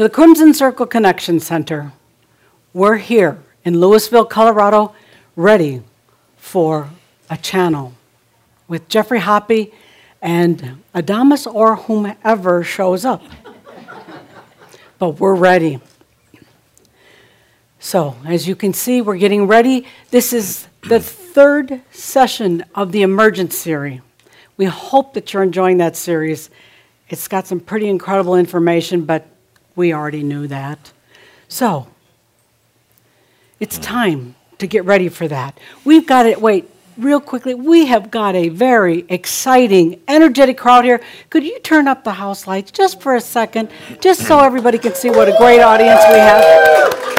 To the Crimson Circle Connection Center. We're here in Louisville, Colorado, ready for a channel with Geoffrey Hoppe and Adamus or whomever shows up. but we're ready. So, as you can see, we're getting ready. This is the third session of the Emergence series. We hope that you're enjoying that series it's got some pretty incredible information, but we already knew that. So, it's time to get ready for that. We've got it, wait, real quickly, we have got a very exciting, energetic crowd here. Could you turn up the house lights just for a second, just so everybody can see what a great audience we have?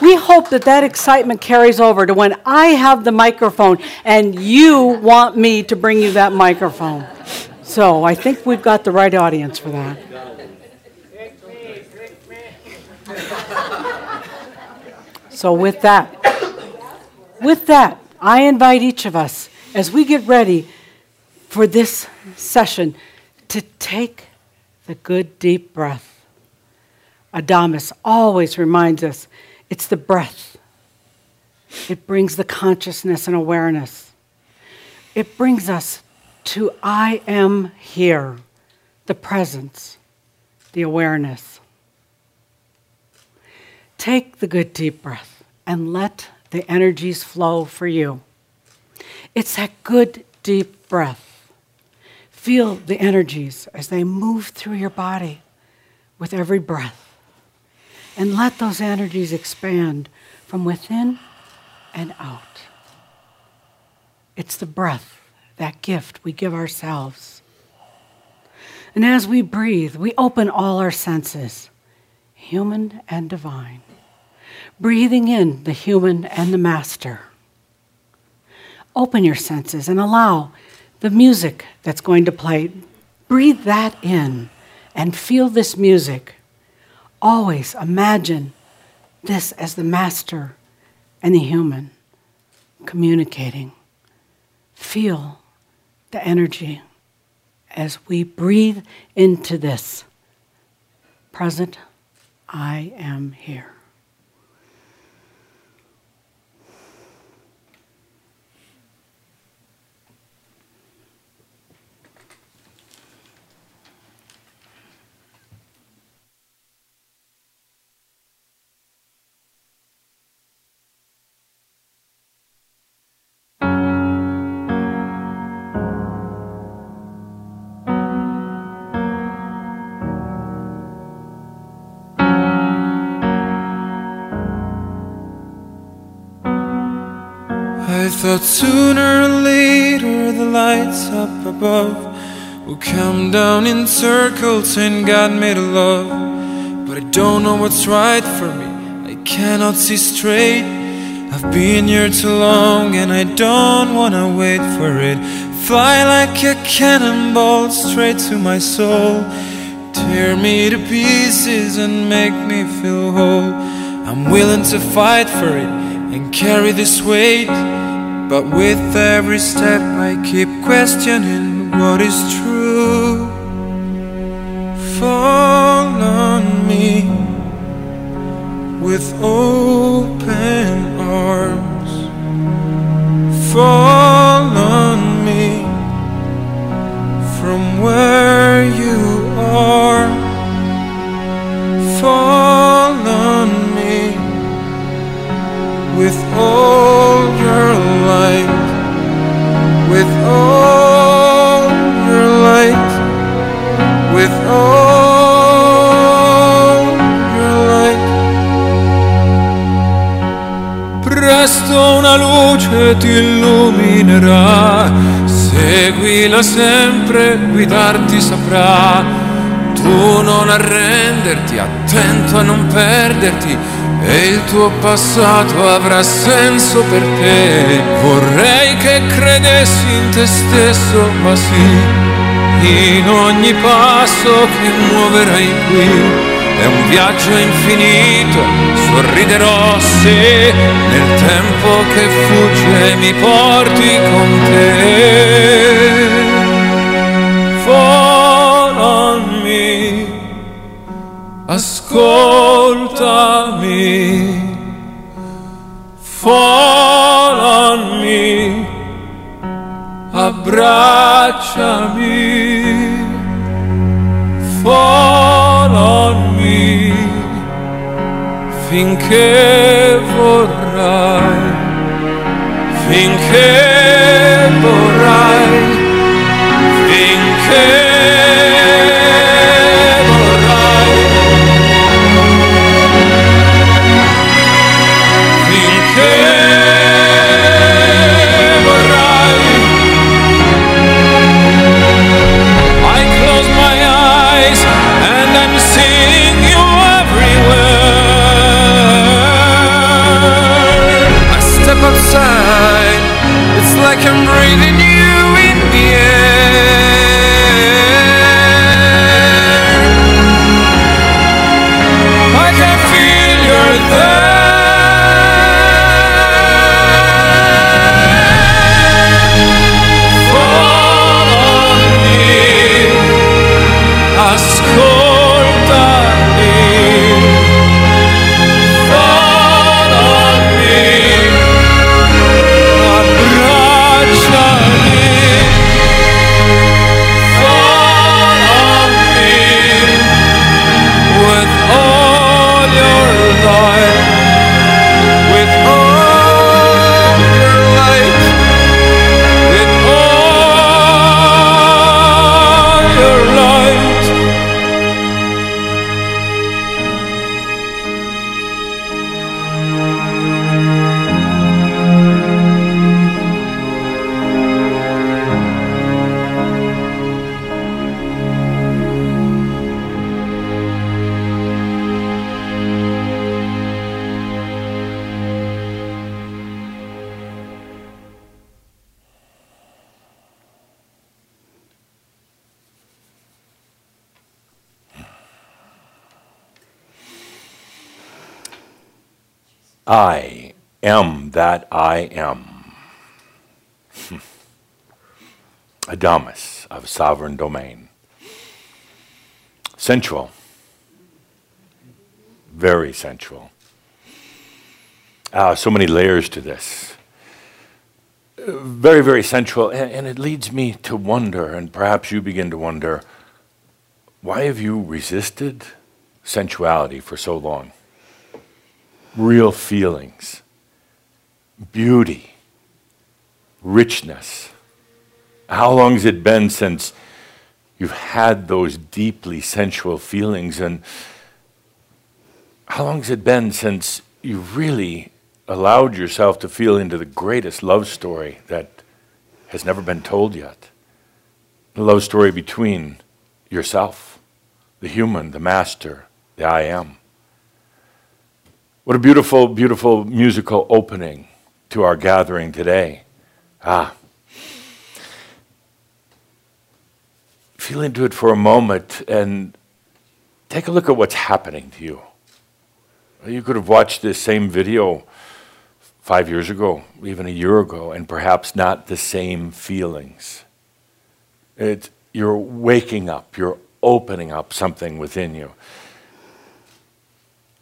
We hope that that excitement carries over to when I have the microphone and you want me to bring you that microphone. So I think we've got the right audience for that. So with that, with that, I invite each of us as we get ready for this session to take the good deep breath. Adamus always reminds us it's the breath. It brings the consciousness and awareness. It brings us to I am here, the presence, the awareness. Take the good deep breath and let the energies flow for you. It's that good deep breath. Feel the energies as they move through your body with every breath and let those energies expand from within and out. It's the breath, that gift we give ourselves. And as we breathe, we open all our senses, human and divine, breathing in the human and the master. Open your senses and allow the music that's going to play, breathe that in and feel this music always imagine this as the master and the human communicating. Feel the energy as we breathe into this present I am here. Thought sooner or later the lights up above will come down in circles and God made a love. But I don't know what's right for me, I cannot see straight. I've been here too long and I don't wanna wait for it. Fly like a cannonball straight to my soul. Tear me to pieces and make me feel whole. I'm willing to fight for it and carry this weight. But with every step, I keep questioning what is true. Fall on me with open arms. Fall on me from where you are. Fall with all your light, with all your light, with all your light. Presto una luce ti illuminerà, seguila sempre, guidarti saprà. Tu non arrenderti, attento a non perderti, e il tuo passato avrà senso per te. Vorrei che credessi in te stesso, ma sì, in ogni passo che muoverai qui. È un viaggio infinito, sorriderò se nel tempo che fugge mi porti con te. Folami, ascolta. Abbracciami, fall on me, abbracciami, fall on me, finché I am. Adamus of sovereign domain. Sensual. Very sensual. Ah, so many layers to this. Very, very sensual. And, and it leads me to wonder, and perhaps you begin to wonder why have you resisted sensuality for so long? real feelings, beauty, richness. How long has it been since you've had those deeply sensual feelings? And how long has it been since you really allowed yourself to feel into the greatest love story that has never been told yet? The love story between yourself, the human, the master, the I am. What a beautiful, beautiful musical opening to our gathering today. Ah. Feel into it for a moment and take a look at what's happening to you. You could have watched this same video five years ago, even a year ago, and perhaps not the same feelings. It, you're waking up, you're opening up something within you.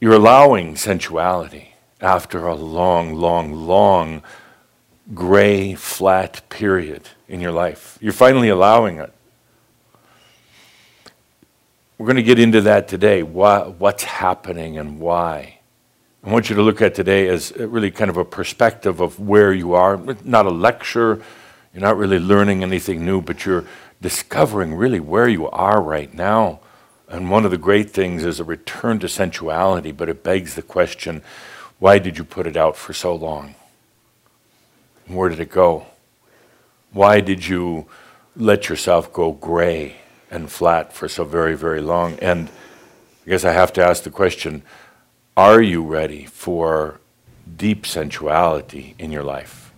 You're allowing sensuality after a long, long, long gray, flat period in your life. You're finally allowing it. We're going to get into that today. Why, what's happening and why? I want you to look at today as uh, really kind of a perspective of where you are. Not a lecture, you're not really learning anything new, but you're discovering really where you are right now. And one of the great things is a return to sensuality, but it begs the question why did you put it out for so long? Where did it go? Why did you let yourself go gray and flat for so very, very long? And I guess I have to ask the question are you ready for deep sensuality in your life?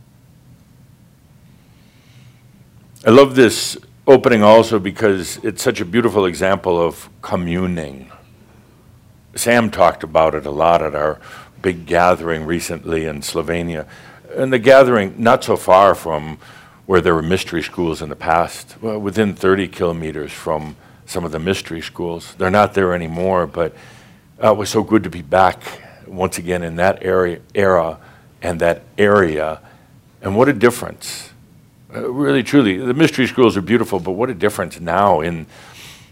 I love this opening also because it's such a beautiful example of communing. Sam talked about it a lot at our big gathering recently in Slovenia. And the gathering, not so far from where there were mystery schools in the past, well, within 30 kilometers from some of the mystery schools. They're not there anymore, but uh, it was so good to be back once again in that area, era and that area. And what a difference. Uh, really, truly, the mystery schools are beautiful, but what a difference now in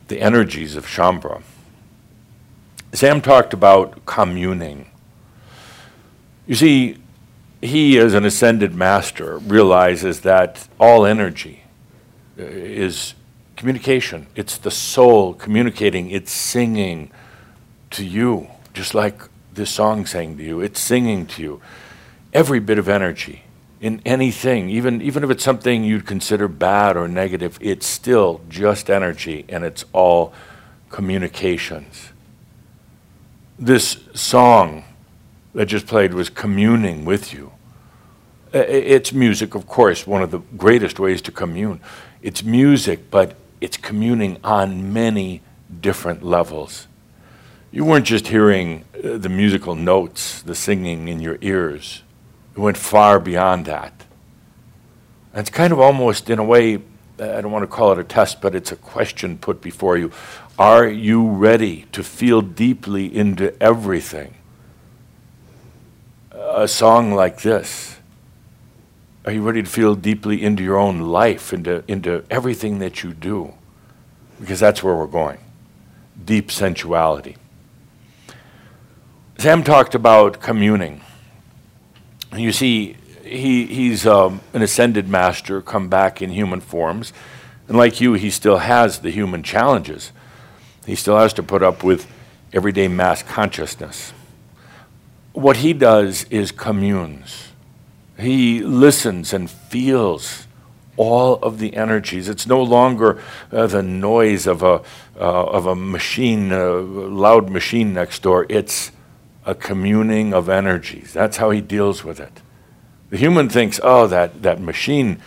the energies of Shaumbra. Sam talked about communing. You see, he, as an ascended master, realizes that all energy uh, is communication. It's the soul communicating, it's singing to you, just like this song sang to you. It's singing to you. Every bit of energy in anything, even, even if it's something you'd consider bad or negative, it's still just energy and it's all communications. This song that just played was communing with you. It's music, of course, one of the greatest ways to commune. It's music, but it's communing on many different levels. You weren't just hearing uh, the musical notes, the singing in your ears. It went far beyond that. It's kind of almost, in a way, I don't want to call it a test, but it's a question put before you. Are you ready to feel deeply into everything? A song like this. Are you ready to feel deeply into your own life, into, into everything that you do? Because that's where we're going deep sensuality. Sam talked about communing. You see, he, he's um, an ascended master come back in human forms. And like you, he still has the human challenges. He still has to put up with everyday mass consciousness. What he does is communes. He listens and feels all of the energies. It's no longer uh, the noise of a, uh, of a machine, a loud machine next door. It's a communing of energies. That's how he deals with it. The human thinks, oh, that, that machine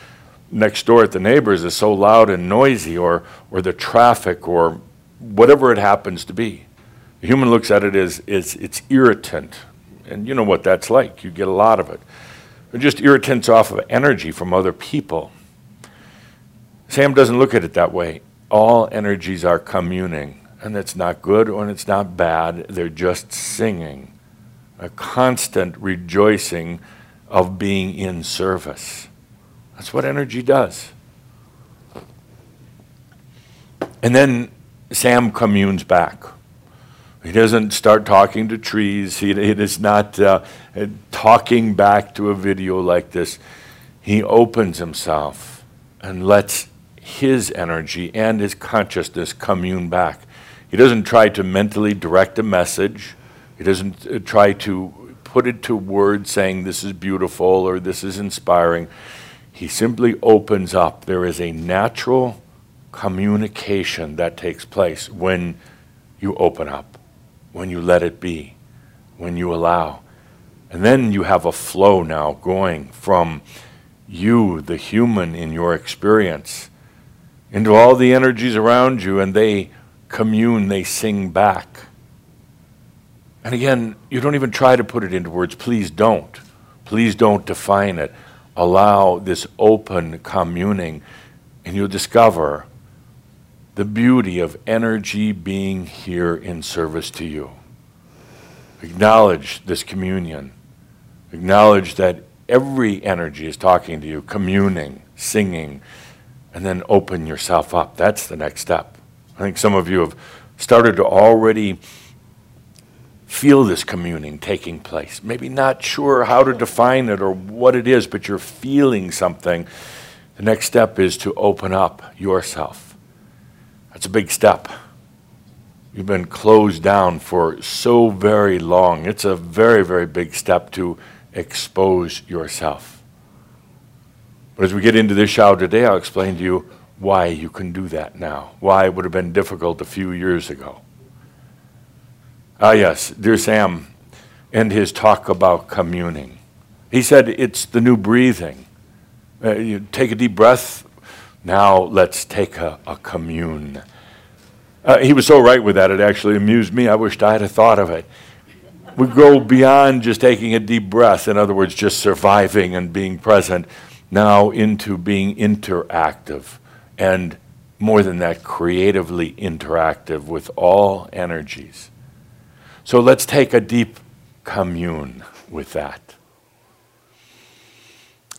next door at the neighbors is so loud and noisy, or, or the traffic, or whatever it happens to be. The human looks at it as it's, it's irritant. And you know what that's like. You get a lot of it. They're just irritants off of energy from other people. Sam doesn't look at it that way. All energies are communing and it's not good or it's not bad. They're just singing, a constant rejoicing of being in service. That's what energy does. And then Sam communes back. He doesn't start talking to trees. He, he is not uh, talking back to a video like this. He opens himself and lets his energy and his consciousness commune back. He doesn't try to mentally direct a message. He doesn't uh, try to put it to words saying this is beautiful or this is inspiring. He simply opens up. There is a natural communication that takes place when you open up, when you let it be, when you allow. And then you have a flow now going from you, the human in your experience, into all the energies around you, and they commune, they sing back. And again, you don't even try to put it into words. Please don't. Please don't define it. Allow this open communing, and you'll discover the beauty of energy being here in service to you. Acknowledge this communion. Acknowledge that every energy is talking to you, communing, singing, and then open yourself up. That's the next step. I think some of you have started to already feel this communing taking place. Maybe not sure how to define it or what it is, but you're feeling something. The next step is to open up yourself. That's a big step. You've been closed down for so very long. It's a very, very big step to expose yourself. But as we get into this show today, I'll explain to you why you can do that now, why it would have been difficult a few years ago. Ah, yes, dear Sam, and his talk about communing. He said it's the new breathing. Uh, you take a deep breath, now let's take a, a commune. Uh, he was so right with that, it actually amused me. I wished I had thought of it. We go beyond just taking a deep breath, in other words, just surviving and being present now into being interactive and more than that, creatively interactive with all energies. So let's take a deep commune with that.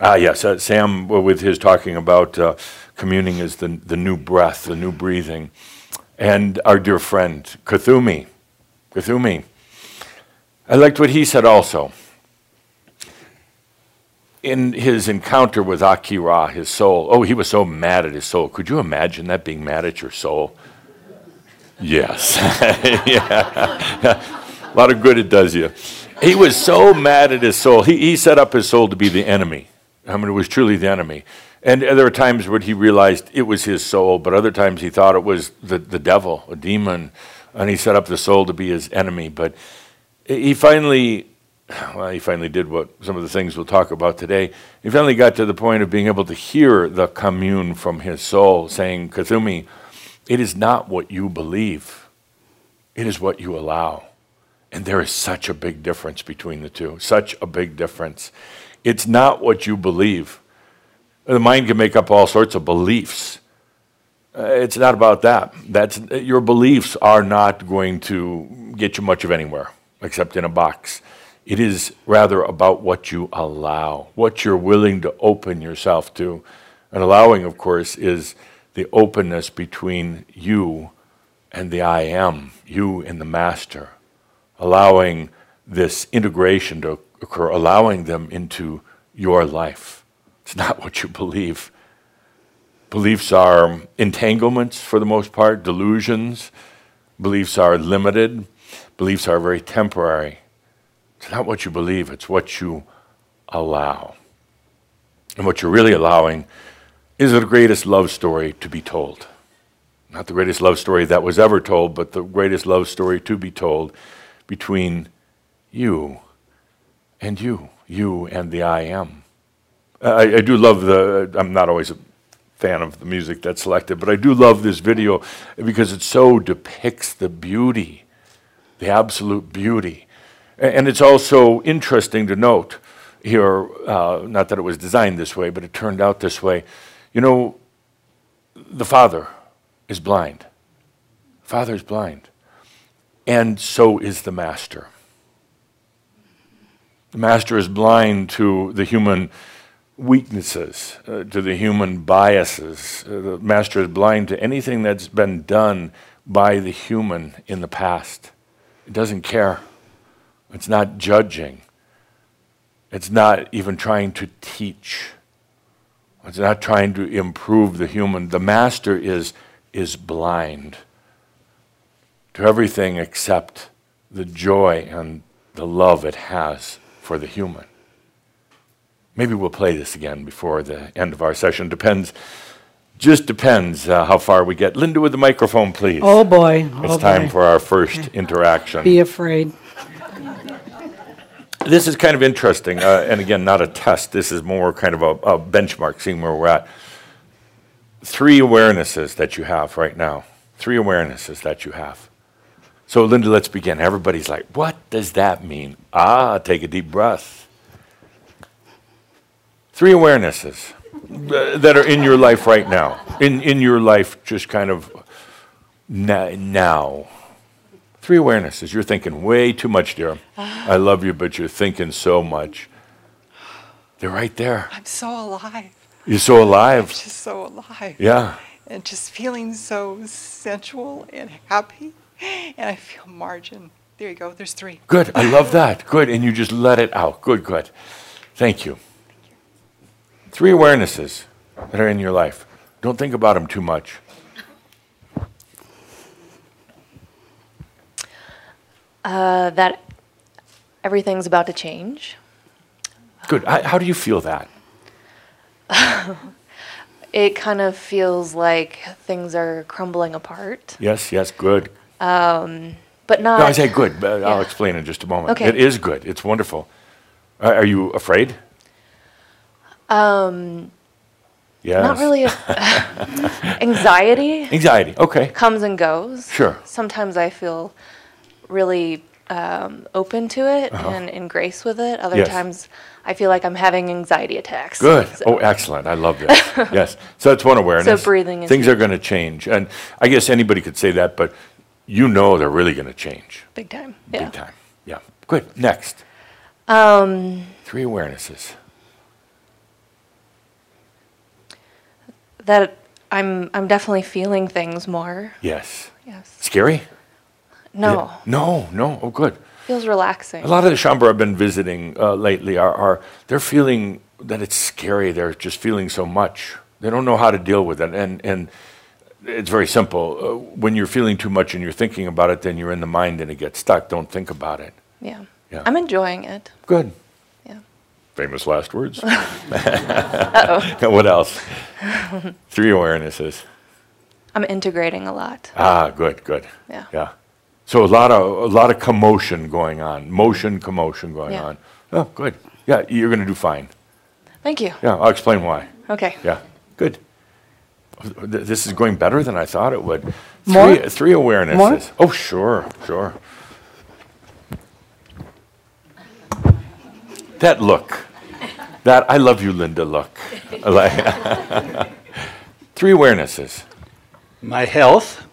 Ah, yes, uh, Sam, with his talking about uh, communing is the, the new breath, the new breathing. And our dear friend, Kuthumi, Kuthumi, I liked what he said also. In his encounter with Akira, his soul, oh, he was so mad at his soul. Could you imagine that being mad at your soul? Yes. yeah. A lot of good it does you. He was so mad at his soul. He, he set up his soul to be the enemy. I mean, it was truly the enemy. And there were times when he realized it was his soul, but other times he thought it was the, the devil, a demon, and he set up the soul to be his enemy. But he finally, well, he finally did what some of the things we'll talk about today. He finally got to the point of being able to hear the commune from his soul saying, Kuthumi, it is not what you believe, it is what you allow. And there is such a big difference between the two, such a big difference. It's not what you believe. The mind can make up all sorts of beliefs. Uh, it's not about that. That's, your beliefs are not going to get you much of anywhere except in a box. It is rather about what you allow, what you're willing to open yourself to. And allowing, of course, is the openness between you and the I am, you and the Master. Allowing this integration to occur, allowing them into your life. It's not what you believe. Beliefs are entanglements for the most part, delusions. Beliefs are limited. Beliefs are very temporary. It's not what you believe, it's what you allow. And what you're really allowing is the greatest love story to be told. Not the greatest love story that was ever told, but the greatest love story to be told between you and you, you and the I am. I, I do love the, I'm not always a fan of the music that's selected, but I do love this video because it so depicts the beauty, the absolute beauty. And it's also interesting to note here, uh, not that it was designed this way, but it turned out this way. You know, the Father is blind. The Father is blind. And so is the Master. The master is blind to the human weaknesses, uh, to the human biases. Uh, the master is blind to anything that's been done by the human in the past. It doesn't care. It's not judging. It's not even trying to teach. It's not trying to improve the human. The master is, is blind to everything except the joy and the love it has for the human. Maybe we'll play this again before the end of our session. Depends, just depends uh, how far we get. Linda with the microphone, please. Oh boy. Oh it's time boy. for our first interaction. Be afraid. This is kind of interesting, uh, and again, not a test. This is more kind of a, a benchmark, seeing where we're at. Three awarenesses that you have right now. Three awarenesses that you have. So, Linda, let's begin. Everybody's like, what does that mean? Ah, take a deep breath. Three awarenesses uh, that are in your life right now. In, in your life, just kind of now. Three awarenesses. You're thinking way too much, dear. I love you, but you're thinking so much. They're right there. I'm so alive. You're so alive. I'm just so alive. Yeah. And just feeling so sensual and happy. And I feel margin. There you go. There's three. Good. I love that. Good. And you just let it out. Good, good. Thank you. Three awarenesses that are in your life. Don't think about them too much. Uh, that everything's about to change. Good. How, how do you feel that? It kind of feels like things are crumbling apart, Yes, yes, good. but not. No, I say good, but I'll explain in just a moment. Okay. It is good. It's wonderful. Are you afraid? Um, Yes. not really. anxiety Anxiety. Okay. comes and goes. Sure. Sometimes I feel really um, open to it and in grace with it. Other Uh-huh. Yes. times I feel like I'm having anxiety attacks. Good. So- Oh, excellent. I love this. yes. So that's one awareness. So breathing is Things are going to change. And I guess anybody could say that, but you know they're really going to change. Big time. Yeah. Big time. Yeah. Good. Next. Um, Three awarenesses. That I'm I'm definitely feeling things more. Yes. Yes. Scary? No, Yeah. No, no. Oh, good. feels relaxing. A lot of the Shaumbra I've been visiting uh, lately are, are they're feeling that it's scary. They're just feeling so much. They don't know how to deal with it, and and it's very simple. Uh, when you're feeling too much and you're thinking about it, then you're in the mind and it gets stuck. Don't think about it. yeah. Yeah. I'm enjoying it. Good. Famous last words. what else? Three awarenesses. I'm integrating a lot. Ah, good, good. Yeah. Yeah. So a lot of a lot of commotion going on, motion, commotion going Yeah. on. Oh, good. Yeah, you're going to do fine. Thank you. Yeah, I'll explain why. Okay. Yeah, good. This is going better than I thought it would. More? Three, three awarenesses. More? Oh, sure, sure. That look, that I love you, Linda look. Three awarenesses. My health.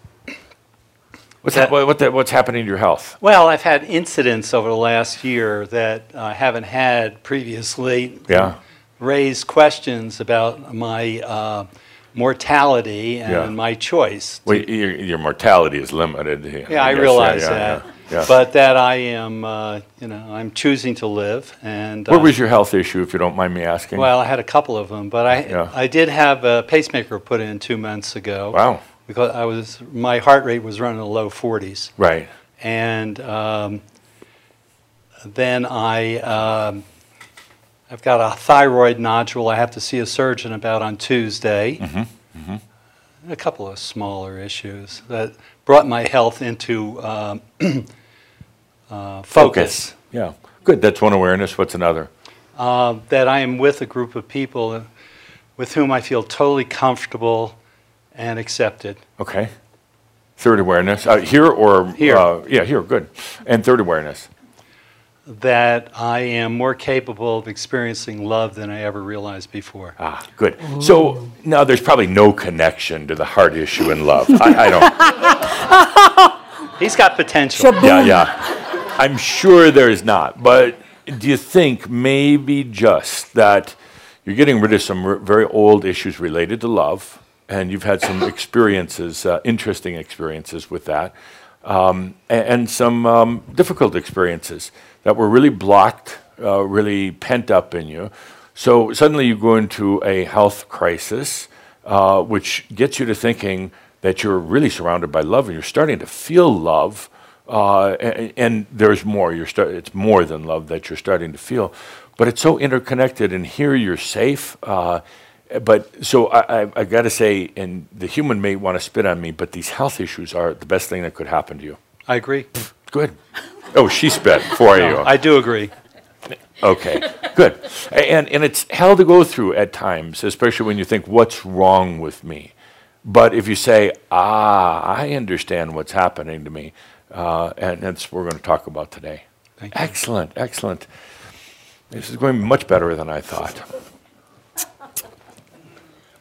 What's, That- hap- what, what the- what's happening to your health? Well, I've had incidents over the last year that I haven't had previously. Yeah. Raised questions about my uh, mortality and Yeah. my choice. Well, your, your mortality is limited. Yeah, I guess. realize yeah, that. Yeah. But that I am, uh, you know, I'm choosing to live. And what uh, was your health issue, if you don't mind me asking? Well, I had a couple of them, but I Yeah. I did have a pacemaker put in two months ago. wow. Because I was my heart rate was running in the low 40s. Right. and um, then I um, I've got a thyroid nodule I have to see a surgeon about on Tuesday. Mm-hmm. A couple of smaller issues that brought my health into um, uh, focus. Yeah. Good. That's one awareness. What's another? Uh, that I am with a group of people with whom I feel totally comfortable and accepted. Okay. Third awareness. Uh, here or Here. Uh, yeah, here. Good. And third awareness. That I am more capable of experiencing love than I ever realized before. Ah, good. So now there's probably no connection to the heart issue in love. I, I don't. He's got potential. Yeah, yeah. I'm sure there's not. But do you think maybe just that you're getting rid of some r- very old issues related to love, and you've had some experiences, uh, interesting experiences with that, um, a- and, some um, difficult experiences that were really blocked, uh, really pent up in you. So suddenly you go into a health crisis, uh, which gets you to thinking that you're really surrounded by love and you're starting to feel love. Uh, and, and there's more. You're start, it's more than love that you're starting to feel, but it's so interconnected. And here you're safe. Uh, but so I, I, I got to say, and the human may want to spit on me, but these health issues are the best thing that could happen to you. I agree. Good. Oh, she spit for you. I do agree. Okay, good. And, and it's hell to go through at times, especially when you think, what's wrong with me? But if you say, ah, I understand what's happening to me, uh, and that's what we're going to talk about today. Thank you. Excellent, excellent. This is going much better than I thought.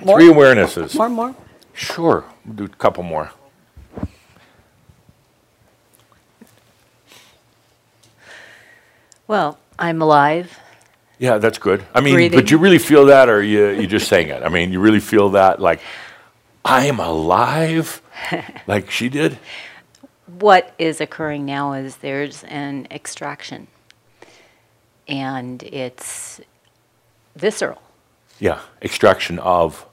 More? Three awarenesses. More, more. Sure, we'll do a couple more. Well, I'm alive. Yeah, that's good. I mean, Breathing. but you really feel that, or you you just saying it? I mean, you really feel that, like I'm alive, like she did. What is occurring now is there's an extraction, and it's visceral. Yeah, extraction of.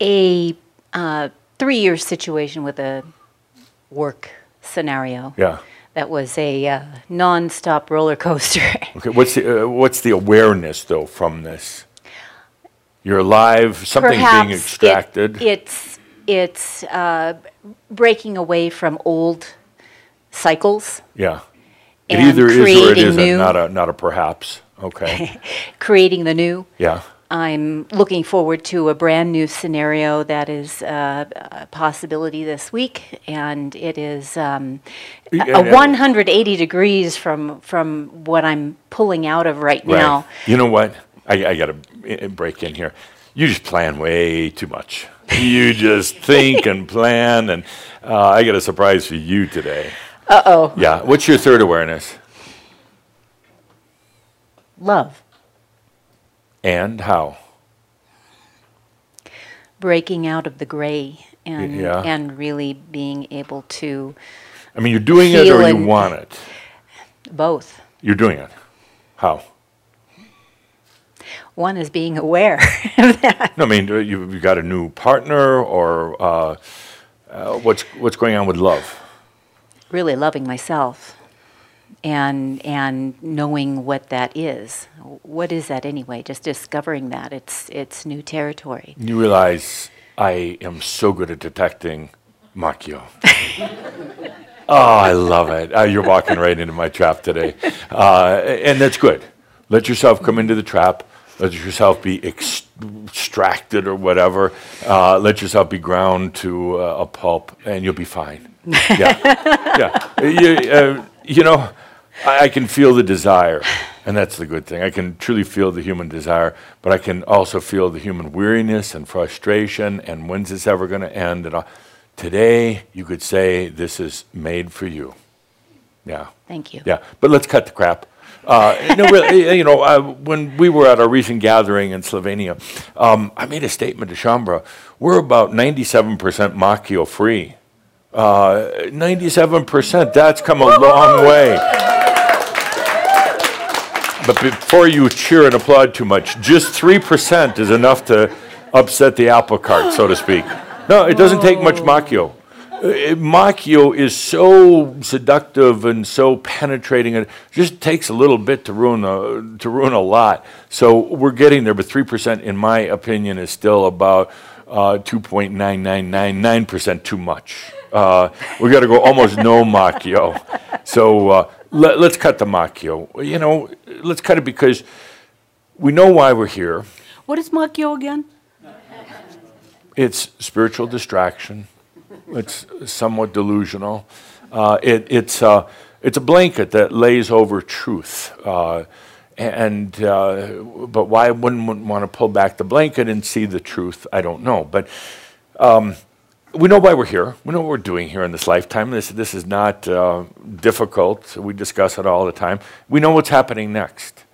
A uh, three year situation with a work scenario Yeah. That was a uh, non stop roller coaster. Okay. What's the uh, what's the awareness though from this? You're alive. Something's being Perhaps it- extracted. it's it's uh, breaking away from old cycles, yeah. It either is or it isn't. new. Not a not a perhaps. Okay. creating the new. yeah. I'm looking forward to a brand new scenario that is uh, a possibility this week, and it is um, a Yeah, a yeah. 180 degrees from from what I'm pulling out of right now. You know what? I, I got to break in here. You just plan way too much. You just think and plan, and uh, I got a surprise for you today. Uh oh. Yeah. What's your third awareness? Love. And how? Breaking out of the gray and yeah. and really being able to I mean, you're doing it or you want it. both. You're doing it. How? One is being aware of that. No, I mean, you you got a new partner, or uh, uh, what's what's going on with love? Really loving myself and and knowing what that is. What is that anyway? Just discovering that. It's it's new territory. You realize I am so good at detecting Makyo. oh, I love it. Uh, you're walking right into my trap today, uh, and that's good. Let yourself come into the trap. Let yourself be ex- extracted or whatever. Uh, let yourself be ground to uh, a pulp, and you'll be fine. Yeah, yeah. You, uh, you know, I, I can feel the desire, and that's the good thing. I can truly feel the human desire, but I can also feel the human weariness and frustration. And when's this ever going to end? And all. today, you could say this is made for you. Yeah. Thank you. Yeah, but let's cut the crap. Uh, no, really, you know, uh, when we were at our recent gathering in Slovenia, um, I made a statement to Shaumbra. We're about 97% Makyo free. Uh, 97%, that's come a long way. But before you cheer and applaud too much, just 3% is enough to upset the apple cart, so to speak. No, it doesn't take much Makyo. Uh, Makyo is so seductive and so penetrating. It just takes a little bit to ruin a, to ruin a lot. So we're getting there, but three percent, in my opinion, is still about uh, two point nine nine nine nine percent too much. Uh, we got to go almost no Makyo. So uh, let, us cut the Makyo. You know, let's cut it because we know why we're here. What is Makyo again? It's spiritual distraction. It's somewhat delusional. Uh, it, it's, uh, it's a blanket that lays over truth. And uh, but why wouldn't want to pull back the blanket and see the truth? I don't know. But um, we know why we're here. We know what we're doing here in this lifetime. This this is not uh, difficult. We discuss it all the time. We know what's happening next.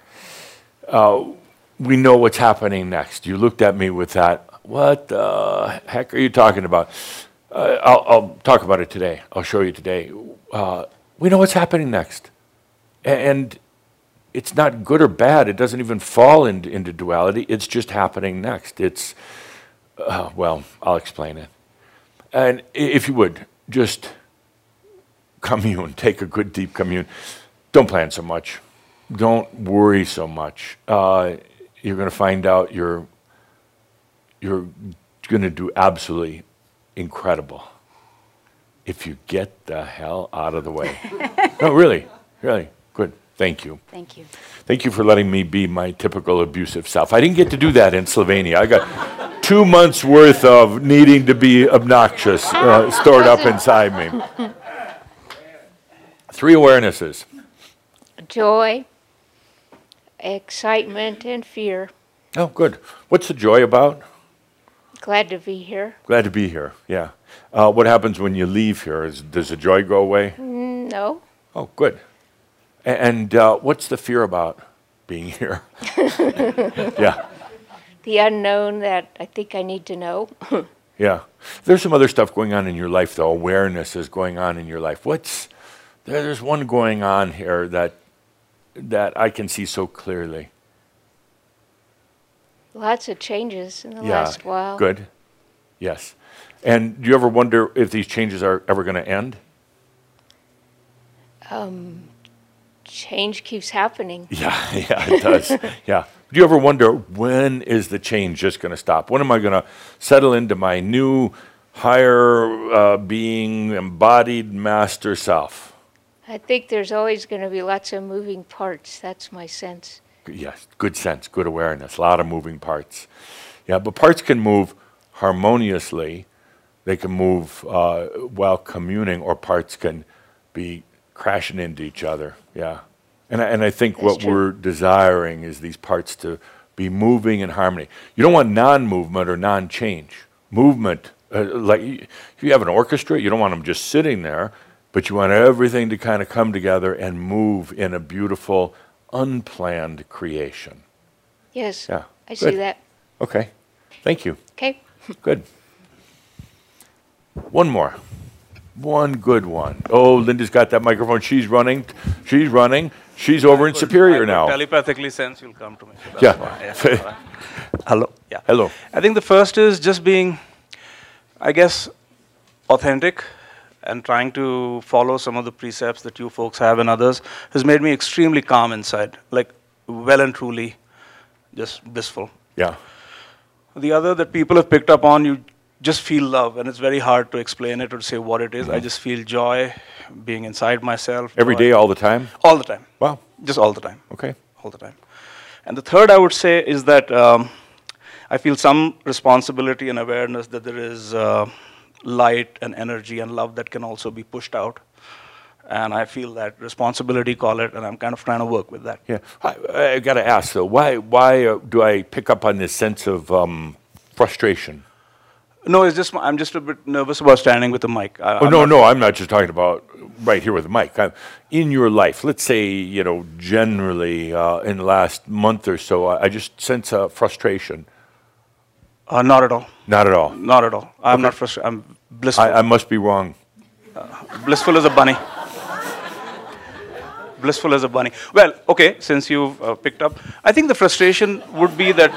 Uh, we know what's happening next. You looked at me with that. What the heck are you talking about? Uh, I'll, I'll, talk about it today. I'll show you today. Uh, we know what's happening next. And it's not good or bad. It doesn't even fall into, into duality. It's just happening next. It's, uh, well, I'll explain it. And if you would, just commune, take a good deep commune. Don't plan so much. Don't worry so much. Uh, you're going to find out you're, you're going to do absolutely incredible if you get the hell out of the way. no, really, really. Thank you. Thank you. Thank you for letting me be my typical abusive self. I didn't get to do that in Slovenia. I got two months worth of needing to be obnoxious uh, stored up inside me. Three awarenesses. joy, excitement, and fear. Oh, good. What's the joy about? Glad to be here. Glad to be here. Yeah. Uh, what happens when you leave here? Is, does the joy go away? Mm, No, Oh, good. And uh, what's the fear about being here? yeah, the unknown that I think I need to know. yeah. There's some other stuff going on in your life, though. Awareness is going on in your life. What's there's one going on here that that I can see so clearly. Lots of changes in the yeah. last while. Good. Yes. And do you ever wonder if these changes are ever going to end? Um, change keeps happening. Yeah, yeah, it does. yeah. Do you ever wonder when is the change just going to stop? When am I going to settle into my new, higher uh, being, embodied master self? I think there's always going to be lots of moving parts. That's my sense. Yes, good sense, good awareness, a lot of moving parts. Yeah, but parts can move harmoniously. They can move uh, while communing, or parts can be crashing into each other. Yeah. And I, and I think That's what true. we're desiring is these parts to be moving in harmony. You don't want non-movement or non-change. Movement, uh, like if you have an orchestra, you don't want them just sitting there, but you want everything to kind of come together and move in a beautiful, unplanned creation. Yes. Yeah. I see that. Okay. Thank you. Okay. Good. One more. One good one. Oh, Linda's got that microphone. She's running. She's running. She's over in could- Superior I now. Telepathically sense you'll come to me. so Yeah. Yeah. Hello. Yeah. Hello. I think the first is just being, I guess, authentic and trying to follow some of the precepts that you folks have and others has made me extremely calm inside, like well and truly just blissful. Yeah. The other that people have picked up on, you just feel love, and it's very hard to explain it or say what it is. I just feel joy being inside myself. Mm-hmm. Every joy- day, all the time? All the time. Wow. Just all the time. Okay. All the time. And the third I would say is that um, I feel some responsibility and awareness that there is uh, light and energy and love that can also be pushed out. And I feel that responsibility, call it, and I'm kind of trying to work with that. Yeah. I, I got to ask though, why why uh, do I pick up on this sense of um, frustration? No, it's just I'm just a bit nervous about standing with the mic. I, Oh I'm no, no, I'm not just talking about right here with the mic. I'm, in your life, let's say you know generally uh, in the last month or so, I, I just sense a frustration. Uh, not at all. Not at all. Not at all. I'm not frustrated. I'm blissful. I, I must be wrong. blissful as a bunny. blissful as a bunny. Well, okay, since you've uh, picked up, I think the frustration would be that.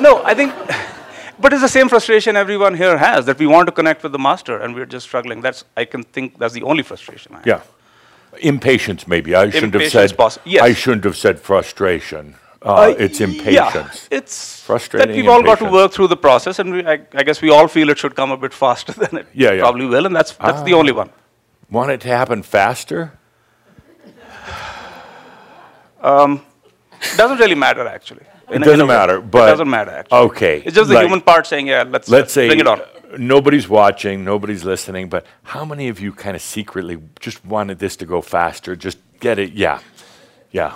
No, I think. But it's the same frustration everyone here has that we want to connect with the master and we're just struggling. That's I can think that's the only frustration I have. Yeah. Impatience, maybe. I shouldn't have Impatience said. possi- yes. I shouldn't have said frustration. Uh, it's impatience. Yeah, it's Frustrating that we've all got to work through the process, and we, I, I guess we all feel it should come a bit faster than it Yeah, yeah. probably will, and that's that's the Ah. only one. Want it to happen faster? Doesn't really matter actually. It doesn't matter, but it doesn't matter actually. Okay, It's just the like- human part saying, "Yeah, let's Let's say bring it on." nobody's watching, nobody's listening, but how many of you kind of secretly just wanted this to go faster? Just get it? Yeah. Yeah.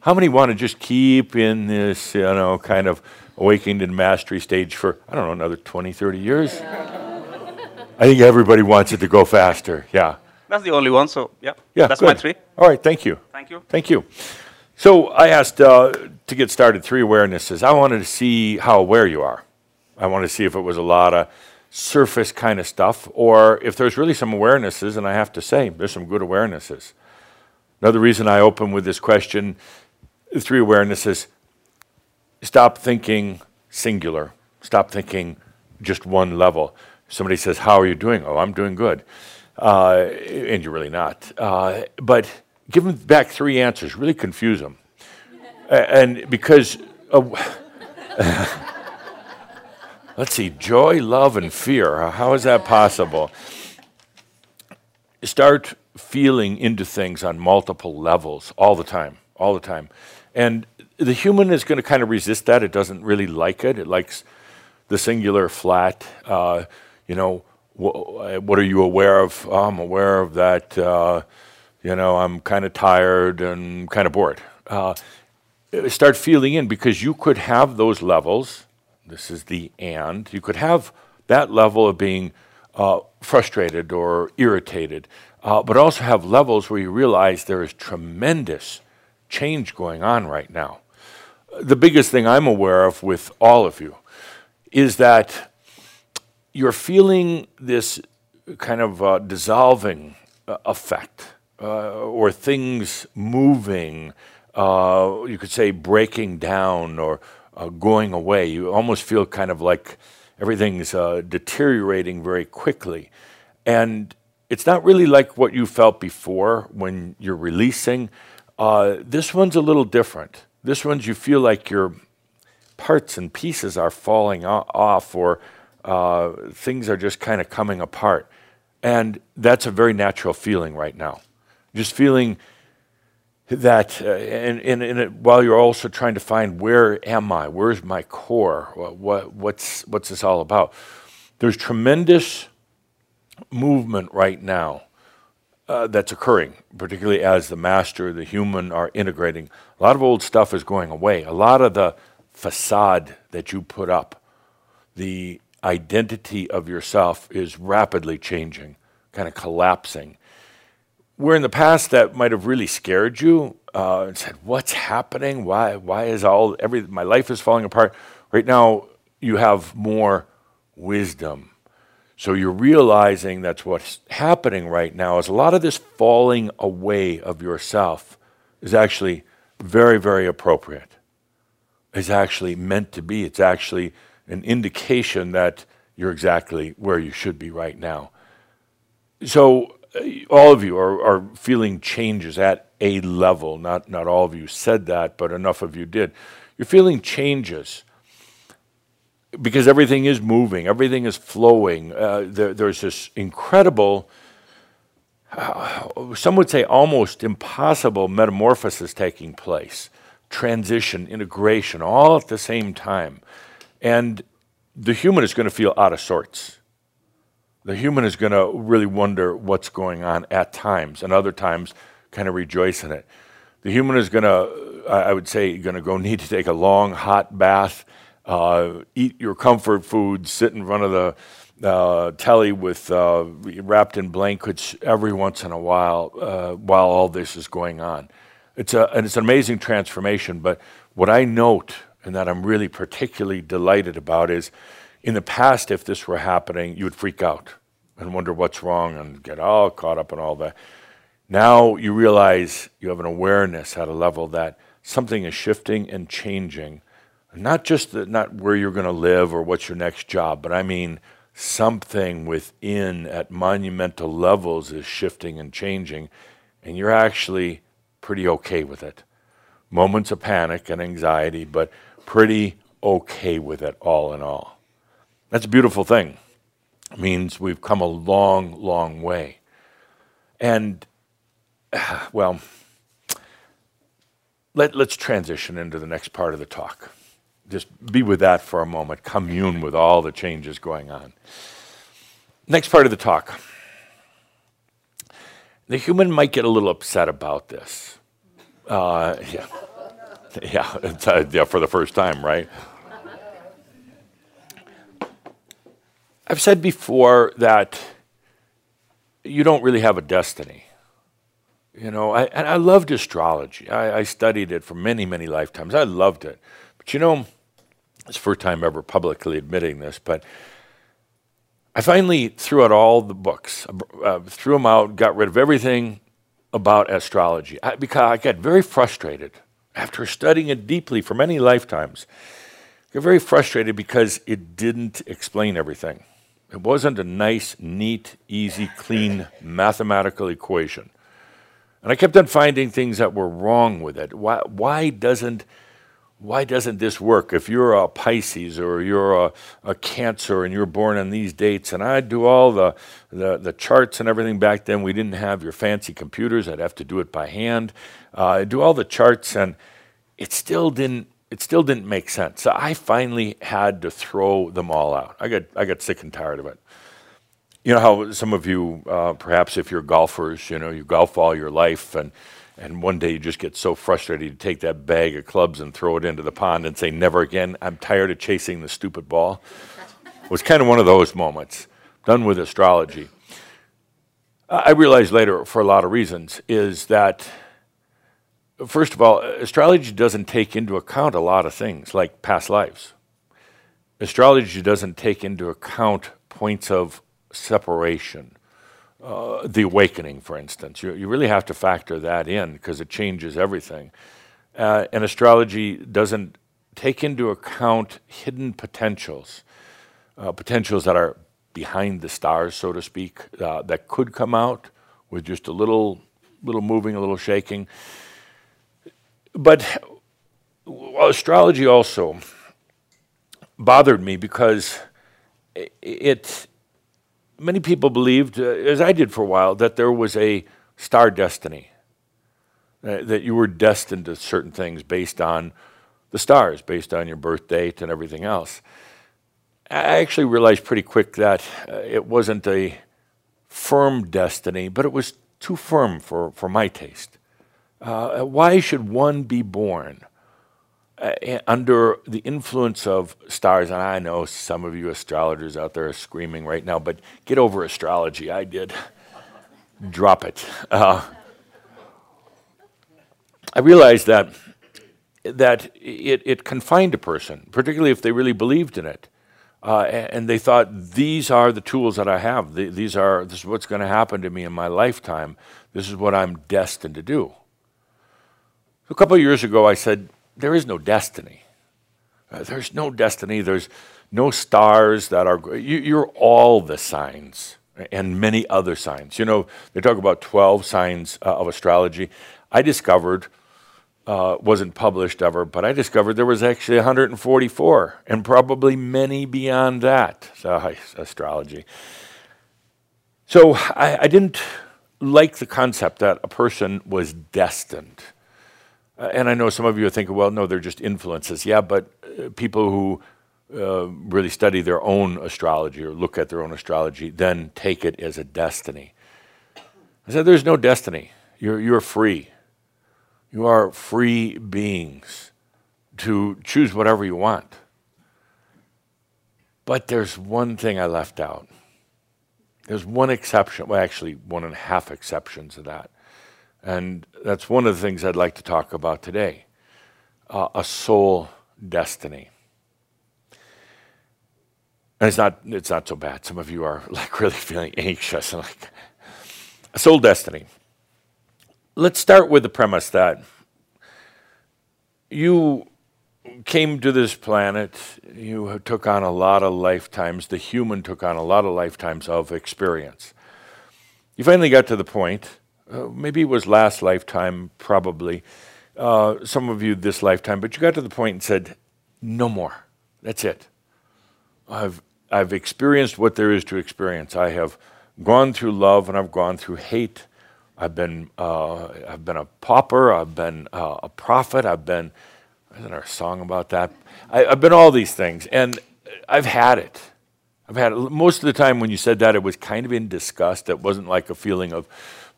How many want to just keep in this, you know, kind of awakened and mastery stage for, I don't know, another 20, 30 years? I think everybody wants it to go faster. Yeah. That's the only one. So yeah, Yeah. that's my three. All right. Thank you. Thank you. Thank you. So I asked uh, to get started three awarenesses. I wanted to see how aware you are. I wanted to see if it was a lot of surface kind of stuff or if there's really some awarenesses, and I have to say, there's some good awarenesses. Another reason I open with this question three awarenesses stop thinking singular, stop thinking just one level. Somebody says, How are you doing? Oh, I'm doing good. Uh, and you're really not. Uh, but give them back three answers, really confuse them. And because, uh, let's see, joy, love, and fear. How is that possible? Start feeling into things on multiple levels all the time, all the time. And the human is going to kind of resist that. It doesn't really like it. It likes the singular flat. Uh, you know, wh- what are you aware of? Oh, I'm aware of that. Uh, you know, I'm kind of tired and kind of bored. Uh, start feeling in because you could have those levels. This is the and. You could have that level of being uh, frustrated or irritated, uh, but also have levels where you realize there is tremendous change going on right now. The biggest thing I'm aware of with all of you is that you're feeling this kind of uh, dissolving uh, effect uh, or things moving, uh, you could say breaking down or uh, going away. You almost feel kind of like everything's uh, deteriorating very quickly. And it's not really like what you felt before when you're releasing. Uh, this one's a little different. This one's you feel like your parts and pieces are falling off or uh, things are just kind of coming apart. And that's a very natural feeling right now. Just feeling that, uh, and, and, and it, while you're also trying to find where am I? Where's my core? What, what, what's, what's this all about? There's tremendous movement right now uh, that's occurring, particularly as the master, the human are integrating. A lot of old stuff is going away. A lot of the facade that you put up, the identity of yourself is rapidly changing, kind of collapsing. Where in the past that might have really scared you uh, and said, "What's happening? Why? Why is all every my life is falling apart?" Right now, you have more wisdom. So you're realizing that's what's happening right now. Is a lot of this falling away of yourself is actually very, very appropriate. It's actually meant to be. It's actually an indication that you're exactly where you should be right now. So all of you are, are feeling changes at a level. Not, not all of you said that, but enough of you did. You're feeling changes because everything is moving, everything is flowing. Uh, there, there's this incredible, uh, some would say almost impossible metamorphosis taking place transition, integration, all at the same time. And the human is going to feel out of sorts. The human is going to really wonder what's going on at times, and other times kind of rejoice in it. The human is going to, I would say, going to go need to take a long hot bath, uh, eat your comfort food, sit in front of the uh, telly with uh, wrapped in blankets every once in a while uh, while all this is going on. It's, a, and it's an amazing transformation. But what I note, and that I'm really particularly delighted about, is in the past, if this were happening, you would freak out and wonder what's wrong and get all caught up in all that. Now you realize you have an awareness at a level that something is shifting and changing. Not just the, not where you're going to live or what's your next job, but I mean something within at monumental levels is shifting and changing, and you're actually pretty okay with it. Moments of panic and anxiety, but pretty okay with it all in all. That's a beautiful thing. It means we've come a long, long way. And, well, let, let's transition into the next part of the talk. Just be with that for a moment, commune with all the changes going on. Next part of the talk. The human might get a little upset about this. Uh, yeah. Yeah, uh, yeah, for the first time, right? I've said before that you don't really have a destiny. You know, I, and I loved astrology. I, I, studied it for many, many lifetimes. I loved it. But you know, it's the first time ever publicly admitting this, but I finally threw out all the books, uh, threw them out, got rid of everything about astrology I, because I got very frustrated after studying it deeply for many lifetimes. I got very frustrated because it didn't explain everything. It wasn't a nice, neat, easy, clean mathematical equation. And I kept on finding things that were wrong with it. Why, why doesn't why doesn't this work? If you're a Pisces or you're a, a Cancer and you're born on these dates, and I'd do all the, the, the, charts and everything back then, we didn't have your fancy computers. I'd have to do it by hand. Uh, I'd do all the charts, and it still didn't. It still didn't make sense. So I finally had to throw them all out. I got I got sick and tired of it. You know how some of you, uh, perhaps if you're golfers, you know you golf all your life and and one day you just get so frustrated you take that bag of clubs and throw it into the pond and say, Never again. I'm tired of chasing the stupid ball. it was kind of one of those moments. Done with astrology. I realized later, for a lot of reasons, is that, first of all, astrology doesn't take into account a lot of things like past lives. Astrology doesn't take into account points of separation uh, the awakening, for instance. You, you really have to factor that in because it changes everything. Uh, and astrology doesn't take into account hidden potentials, uh, potentials that are behind the stars, so to speak, uh, that could come out with just a little, little moving, a little shaking. But astrology also bothered me because it many people believed, uh, as I did for a while, that there was a star destiny, uh, that you were destined to certain things based on the stars, based on your birth date and everything else. I actually realized pretty quick that uh, it wasn't a firm destiny, but it was too firm for, for my taste. Uh, why should one be born uh, under the influence of stars, and I know some of you astrologers out there are screaming right now, but get over astrology. I did. drop it. Uh, I realized that that it, it confined a person, particularly if they really believed in it. Uh, and they thought these are the tools that I have. These are this is what's going to happen to me in my lifetime. This is what I'm destined to do. A couple of years ago, I said there is no destiny. Uh, there's no destiny. There's no stars that are. You, you're all the signs and many other signs. You know, they talk about 12 signs uh, of astrology. I discovered uh, wasn't published ever, but I discovered there was actually 144, and probably many beyond that. So, astrology. So I, I, didn't like the concept that a person was destined. Uh, and I know some of you are thinking, well, no, they're just influences. Yeah, but uh, people who uh, really study their own astrology or look at their own astrology then take it as a destiny. I said, there's no destiny. You're, you're free. You are free beings to choose whatever you want. But there's one thing I left out. There's one exception, well, actually, one and a half exceptions to that. And that's one of the things I'd like to talk about today uh, a soul destiny. And it's not, it's not so bad. Some of you are like really feeling anxious and like, a soul destiny let's start with the premise that you came to this planet, you took on a lot of lifetimes, the human took on a lot of lifetimes of experience. You finally got to the point, uh, maybe it was last lifetime, probably, uh, some of you this lifetime, but you got to the point and said, no more. That's it. I've, I've experienced what there is to experience. I have gone through love and I've gone through hate I've been, uh, I've been a pauper. I've been uh, a prophet. I've been, isn't there a song about that? I, have been all these things, and I've had it. I've had it. Most of the time when you said that, it was kind of in disgust. It wasn't like a feeling of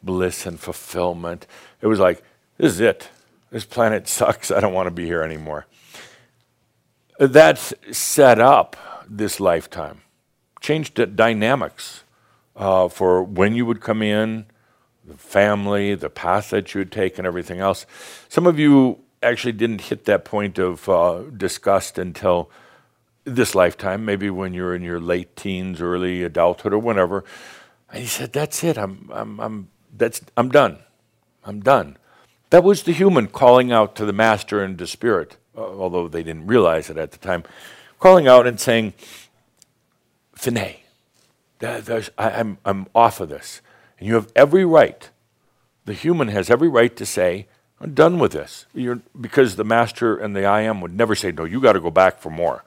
bliss and fulfillment. It was like, this is it. This planet sucks. I don't want to be here anymore. That set up this lifetime, changed the dynamics uh, for when you would come in, the family, the path that you would take, and everything else. Some of you actually didn't hit that point of uh, disgust until this lifetime, maybe when you're in your late teens, early adulthood, or whenever. And he said, "That's it. I'm, I'm, I'm, that's, I'm done. I'm done." That was the human calling out to the master and to spirit, uh, although they didn't realize it at the time, calling out and saying, "Fine, I, I'm, I'm off of this." And you have every right, the human has every right to say, I'm done with this. You're, because the master and the I am would never say, no, you got to go back for more.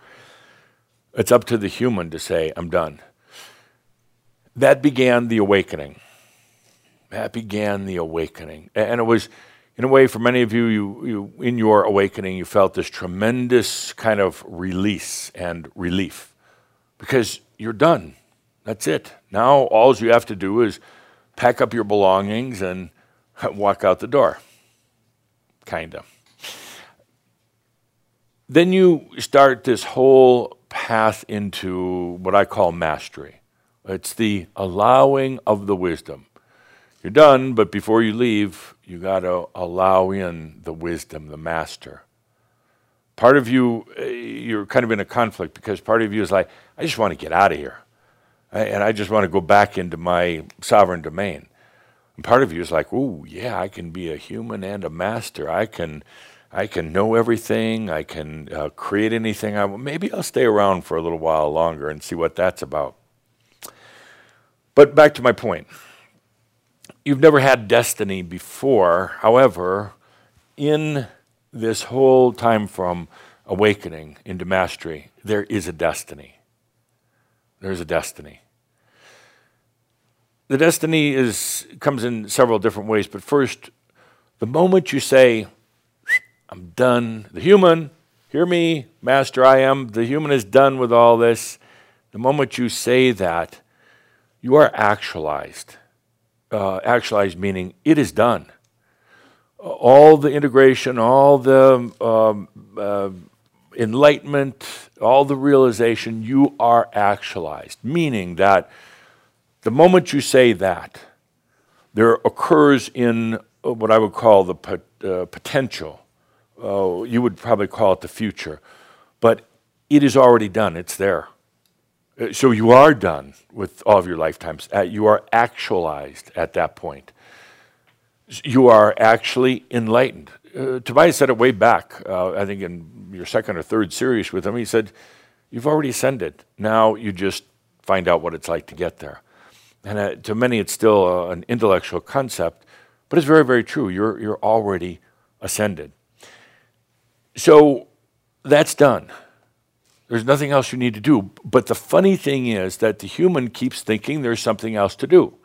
It's up to the human to say, I'm done. That began the awakening. That began the awakening. And it was, in a way, for many of you, you, you in your awakening, you felt this tremendous kind of release and relief because you're done. That's it. Now, all you have to do is pack up your belongings and walk out the door. Kind of. Then you start this whole path into what I call mastery. It's the allowing of the wisdom. You're done, but before you leave, you got to allow in the wisdom, the master. Part of you, eh, you're kind of in a conflict because part of you is like, I just want to get out of here and I just want to go back into my sovereign domain. And part of you is like, "Oh, yeah, I can be a human and a master. I can, I can know everything. I can uh, create anything I. Maybe I'll stay around for a little while longer and see what that's about." But back to my point. You've never had destiny before. However, in this whole time from awakening into mastery, there is a destiny. There's a destiny the destiny is comes in several different ways, but first, the moment you say, I'm done, the human, hear me, Master, I am, the human is done with all this, the moment you say that, you are actualized. Uh, actualized meaning it is done. All the integration, all the um, uh, enlightenment, all the realization, you are actualized, meaning that the moment you say that, there occurs in what I would call the pot, uh, potential. Uh, you would probably call it the future. But it is already done, it's there. Uh, so you are done with all of your lifetimes. You are actualized at that point. You are actually enlightened. Uh, Tobias said it way back, uh, I think in your second or third series with him. He said, You've already ascended. Now you just find out what it's like to get there. And uh, to many, it's still uh, an intellectual concept, but it's very, very true. You're, you're already ascended. So that's done. There's nothing else you need to do. But the funny thing is that the human keeps thinking there's something else to do,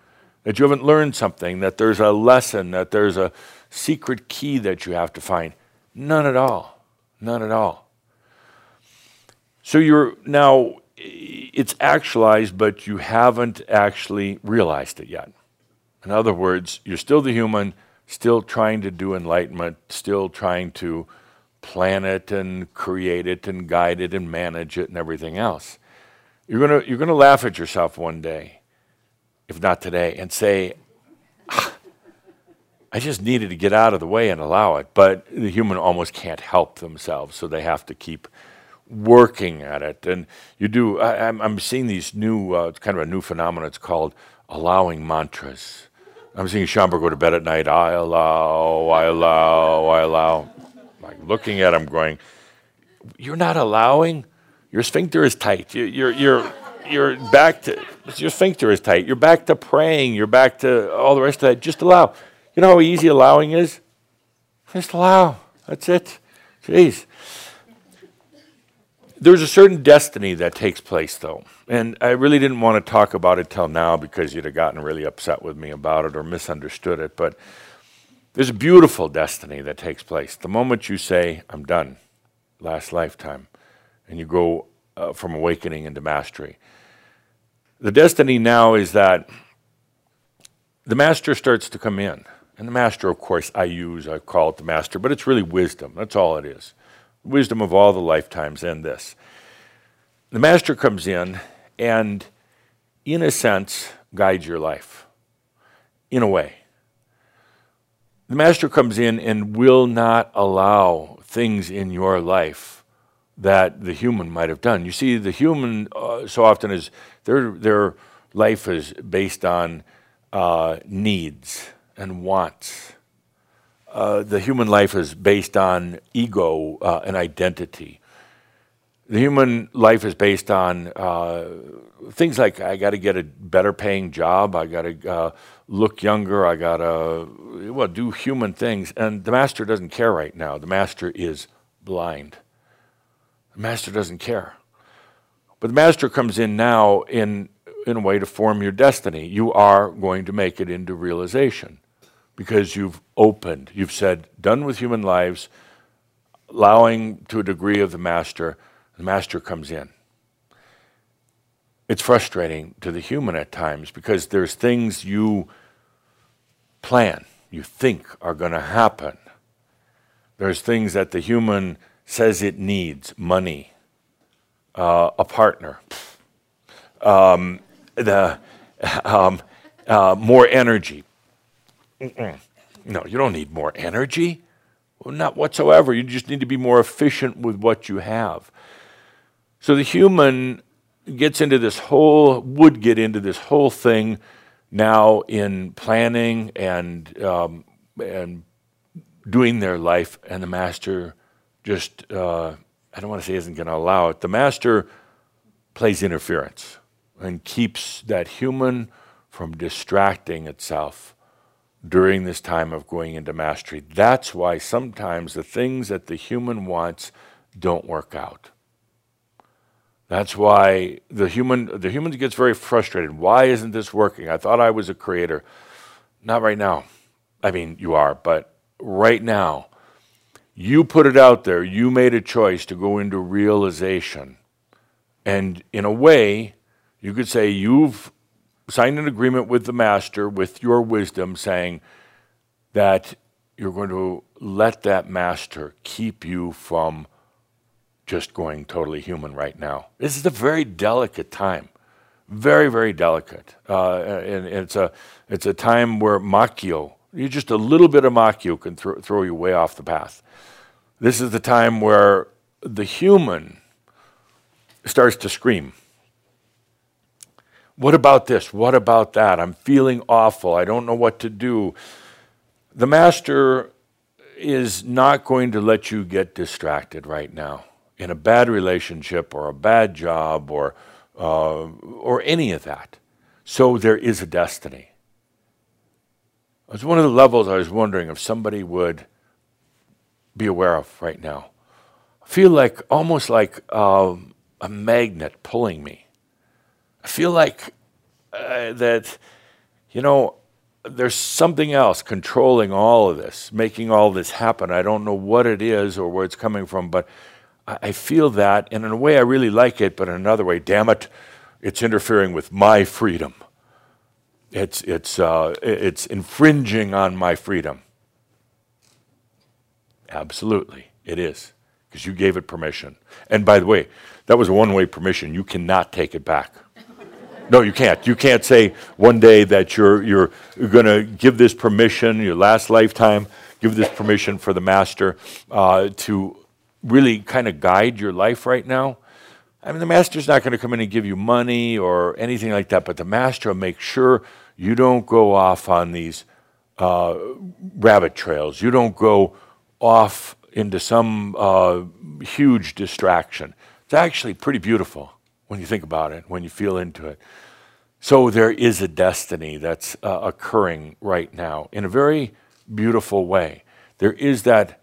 that you haven't learned something, that there's a lesson, that there's a secret key that you have to find. None at all. None at all. So you're now, it's actualized, but you haven't actually realized it yet. In other words, you're still the human, still trying to do enlightenment, still trying to plan it and create it and guide it and manage it and everything else. You're going you're gonna laugh at yourself one day, if not today, and say, ah, I just needed to get out of the way and allow it. But the human almost can't help themselves, so they have to keep working at it. And you do, I, am seeing these new, uh, it's kind of a new phenomenon. It's called allowing mantras. I'm seeing Shaumbra go to bed at night. I allow, I allow, I allow like looking at him going, You're not allowing? Your sphincter is tight. You, you're, you're, you're back to, your sphincter is tight. You're back to praying. You're back to all the rest of that. Just allow. You know how easy allowing is? Just allow. That's it. Jeez. There's a certain destiny that takes place, though. And I really didn't want to talk about it till now because you'd have gotten really upset with me about it or misunderstood it. But there's a beautiful destiny that takes place. The moment you say, I'm done, last lifetime, and you go uh, from awakening into mastery. The destiny now is that the master starts to come in. And the master, of course, I use, I call it the master, but it's really wisdom. That's all it is. Wisdom of all the lifetimes and this. The master comes in and, in a sense, guides your life. In a way. The master comes in and will not allow things in your life that the human might have done. You see, the human uh, so often is their their life is based on uh, needs and wants. Uh, the human life is based on ego uh, and identity. The human life is based on uh, things like I got to get a better paying job, I got to uh, look younger, I got to well do human things, and the master doesn't care right now. The master is blind. The master doesn't care. But the master comes in now in in a way to form your destiny. You are going to make it into realization because you've opened. You've said, done with human lives, allowing to a degree of the master the master comes in. It's frustrating to the human at times because there's things you plan, you think are going to happen. There's things that the human says it needs money, uh, a partner, um, the, um, uh, more energy. Mm-mm. No, you don't need more energy. Well, not whatsoever. You just need to be more efficient with what you have. So the human gets into this whole, would get into this whole thing now in planning and, um, and doing their life, and the master just, uh, I don't want to say isn't going to allow it. The master plays interference and keeps that human from distracting itself during this time of going into mastery. That's why sometimes the things that the human wants don't work out. That's why the human the human gets very frustrated. Why isn't this working? I thought I was a creator. Not right now. I mean, you are, but right now, you put it out there. You made a choice to go into realization. And in a way, you could say you've signed an agreement with the master, with your wisdom, saying that you're going to let that master keep you from just going totally human right now. This is a very delicate time, very, very delicate. Uh, and, and it's a it's a time where makyo, you just a little bit of makyo can thro- throw you way off the path. This is the time where the human starts to scream. What about this? What about that? I'm feeling awful. I don't know what to do. The master is not going to let you get distracted right now in a bad relationship or a bad job or, uh, or any of that. So there is a destiny. It's one of the levels I was wondering if somebody would be aware of right now. I feel like almost like um, a magnet pulling me. I feel like uh, that, you know, there's something else controlling all of this, making all this happen. I don't know what it is or where it's coming from, but I, feel that, and in a way, I really like it, but in another way, damn it, it's interfering with my freedom. It's, it's, uh, it's infringing on my freedom. Absolutely, it is, because you gave it permission. And by the way, that was a one way permission. You cannot take it back. No, you can't. You can't say one day that you're, you're going to give this permission, your last lifetime, give this permission for the master uh, to really kind of guide your life right now. I mean, the master's not going to come in and give you money or anything like that, but the master will make sure you don't go off on these uh, rabbit trails. You don't go off into some uh, huge distraction. It's actually pretty beautiful when you think about it, when you feel into it. So there is a destiny that's uh, occurring right now in a very beautiful way. There is that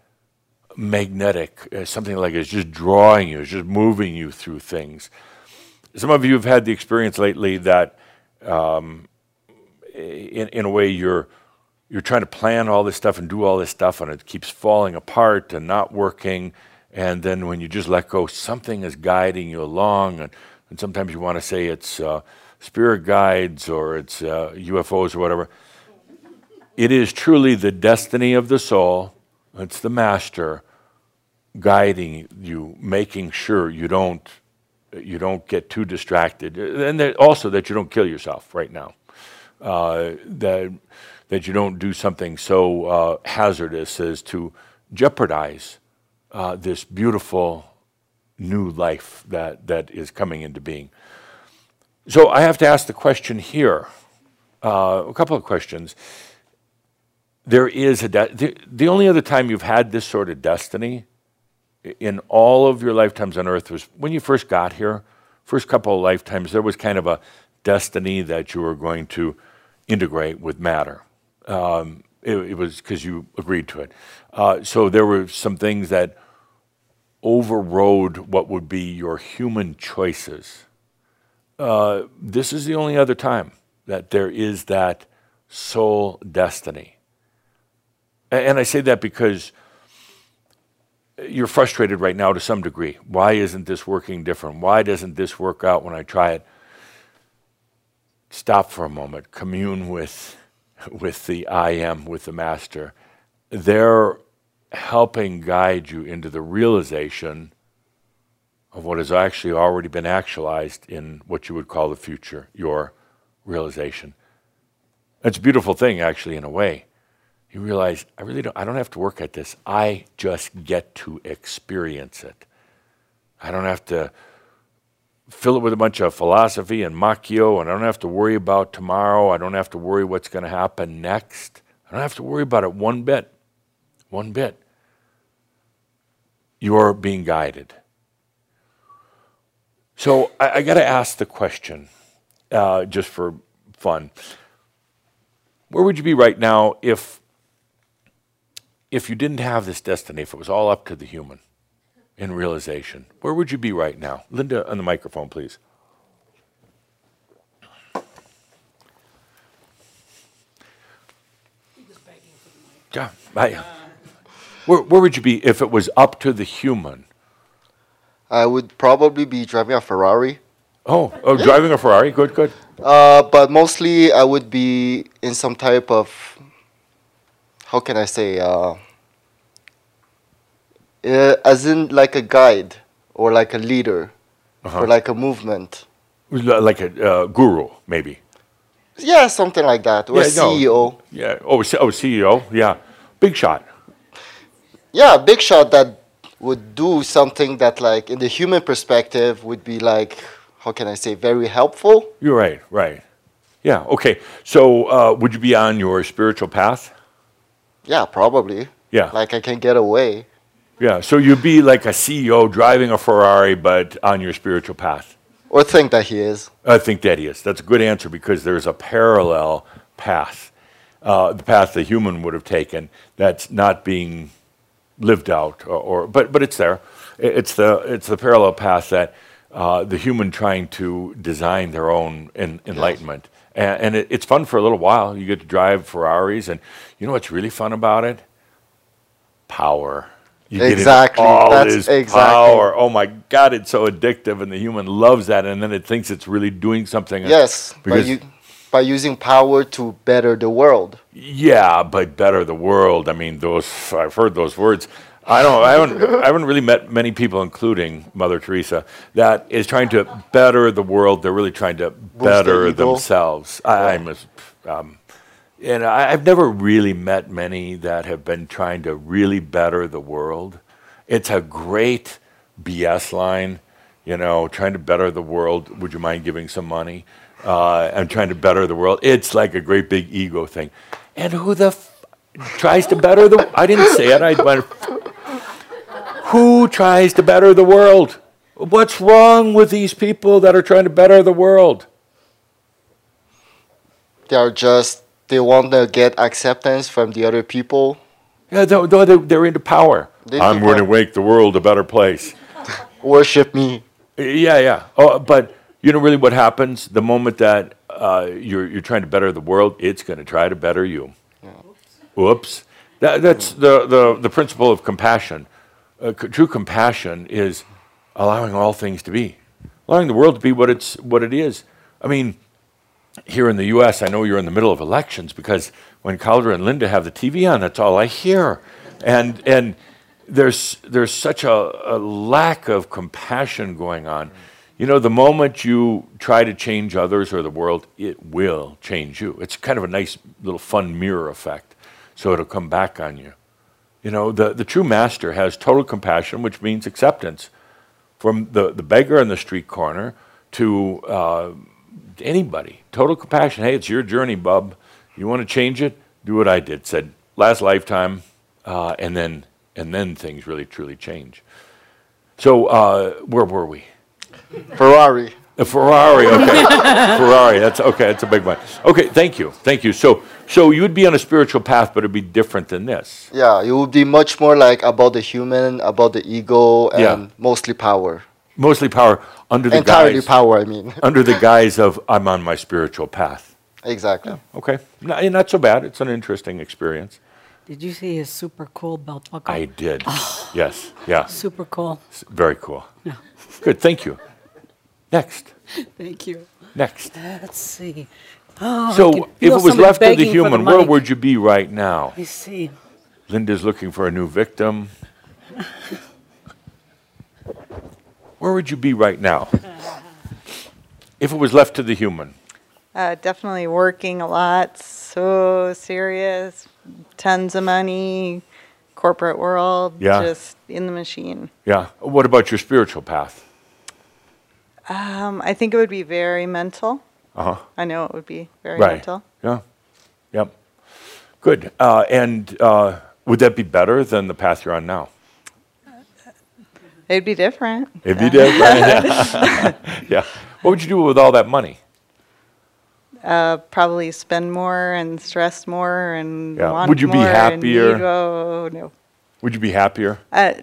magnetic, uh, something like it's just drawing you, it's just moving you through things. Some of you have had the experience lately that, um, in, in a way, you're you're trying to plan all this stuff and do all this stuff, and it keeps falling apart and not working. And then when you just let go, something is guiding you along, and and sometimes you want to say it's uh, spirit guides or it's uh, UFOs or whatever. It is truly the destiny of the soul. It's the master guiding you, making sure you don't you don't get too distracted, and that also that you don't kill yourself right now. Uh, that that you don't do something so uh, hazardous as to jeopardize uh, this beautiful new life that, that is coming into being. So I have to ask the question here uh, a couple of questions. There is a de- the, the only other time you've had this sort of destiny in all of your lifetimes on earth was when you first got here. First couple of lifetimes, there was kind of a destiny that you were going to integrate with matter. Um, it, it, was because you agreed to it. Uh, so there were some things that overrode what would be your human choices. Uh, this is the only other time that there is that soul destiny. And I say that because you're frustrated right now to some degree. Why isn't this working different? Why doesn't this work out when I try it? Stop for a moment, commune with, with the I am, with the Master. They're helping guide you into the realization of what has actually already been actualized in what you would call the future, your realization. It's a beautiful thing, actually, in a way. You realize, I really don't, I don't have to work at this. I just get to experience it. I don't have to fill it with a bunch of philosophy and makyo, and I don't have to worry about tomorrow. I don't have to worry what's going to happen next. I don't have to worry about it one bit one bit. You're being guided. So I, I got to ask the question, uh, just for fun. Where would you be right now if, if you didn't have this destiny, if it was all up to the human in realization? Where would you be right now? Linda, on the microphone, please. Yeah, I, where, where would you be if it was up to the human? I would probably be driving a Ferrari. Oh, oh, driving a Ferrari. Good, good. Uh, but mostly I would be in some type of, how can I say, uh, uh, as in like a guide or like a leader Uh-huh. or like a movement. Like a uh, guru, maybe. Yeah, something like that. Or Yeah, no. CEO. Yeah. Oh, C- oh, CEO. Yeah. Big shot. Yeah, big shot that would do something that, like, in the human perspective, would be like, how can I say, very helpful. You're right. Right. Yeah. Okay. So, uh, would you be on your spiritual path? Yeah, probably. Yeah. Like I can get away. Yeah. So you'd be like a CEO driving a Ferrari, but on your spiritual path. Or think that he is. I think that he is. That's a good answer because there's a parallel path, uh, the path the human would have taken that's not being lived out, or, or but but it's there. It's the it's the parallel path that uh, the human trying to design their own en- enlightenment, and, and it, it's fun for a little while. You get to drive Ferraris, and you know what's really fun about it? Power. You get Exactly. all That's this exactly. power. Oh my God, it's so addictive, and the human loves that, and then it thinks it's really doing something. Yes, by, u- by using power to better the world. yeah, but better the world. I mean, those I've heard those words. I don't. I haven't. I haven't really met many people, including Mother Teresa, that is trying to better the world. They're really trying to better themselves. I, I'm, a, um, and I, I've never really met many that have been trying to really better the world. It's a great BS line, you know, trying to better the world. Would you mind giving some money? Uh, I'm trying to better the world. It's like a great big ego thing. And who the f- tries to better the? I didn't say it. I went. Who tries to better the world? What's wrong with these people that are trying to better the world? They are just, they want to get acceptance from the other people. Yeah, they're, they're, they're into power. They I'm going to make the world a better place. Worship me. Yeah, yeah. Oh, but you know, really, what happens the moment that uh, you're you're trying to better the world, it's going to try to better you. Whoops. That, that's the, the the principle of compassion. Uh, true compassion is allowing all things to be, allowing the world to be what it's what it is. I mean, here in the U.S., I know you're in the middle of elections because when Cauldre and Linda have the TV on, that's all I hear, and and there's there's such a, a lack of compassion going on. You know, the moment you try to change others or the world, it will change you. It's kind of a nice little fun mirror effect, so it'll come back on you. You know, the, the true master has total compassion, which means acceptance. From the, the beggar on the street corner to uh, anybody, total compassion. Hey, it's your journey, bub. You want to change it? Do what I did. Said last lifetime, uh, and then and then things really truly change. So uh, where were we? Ferrari. A Ferrari, okay. Ferrari, that's okay, that's a big one. Okay, thank you, thank you. So, so you'd be on a spiritual path, but it'd be different than this. Yeah, it would be much more like about the human, about the ego, and Yeah. mostly power. Mostly power under the Entirely guise, power, I mean. under the guise of I'm on my spiritual path. exactly. Okay, not, eh, not so bad. It's an interesting experience. Did you see his super cool belt buckle? I did. Yes, yeah, Super cool. very cool. Yeah. Good, thank you. Next, Thank you. next. Let's see. Oh, So, if it was left to the begging for human, where would you be right now? Let me see. Linda's looking for a new victim. Where would you be right now? If it was left to the human. Uh, definitely working a lot, so serious, tons of money, corporate world, Yeah. just in the machine. Yeah. What about your spiritual path? Um, I think it would be very mental. Uh huh. I know it would be very Right. mental. Yeah. Yep. Good. Uh, and uh, would that be better than the path you're on now? It'd be different. If you be different. yeah. What would you do with all that money? Uh, probably spend more and stress more and Yeah. want Would you be more and happier? oh no. Would you be happier? Uh,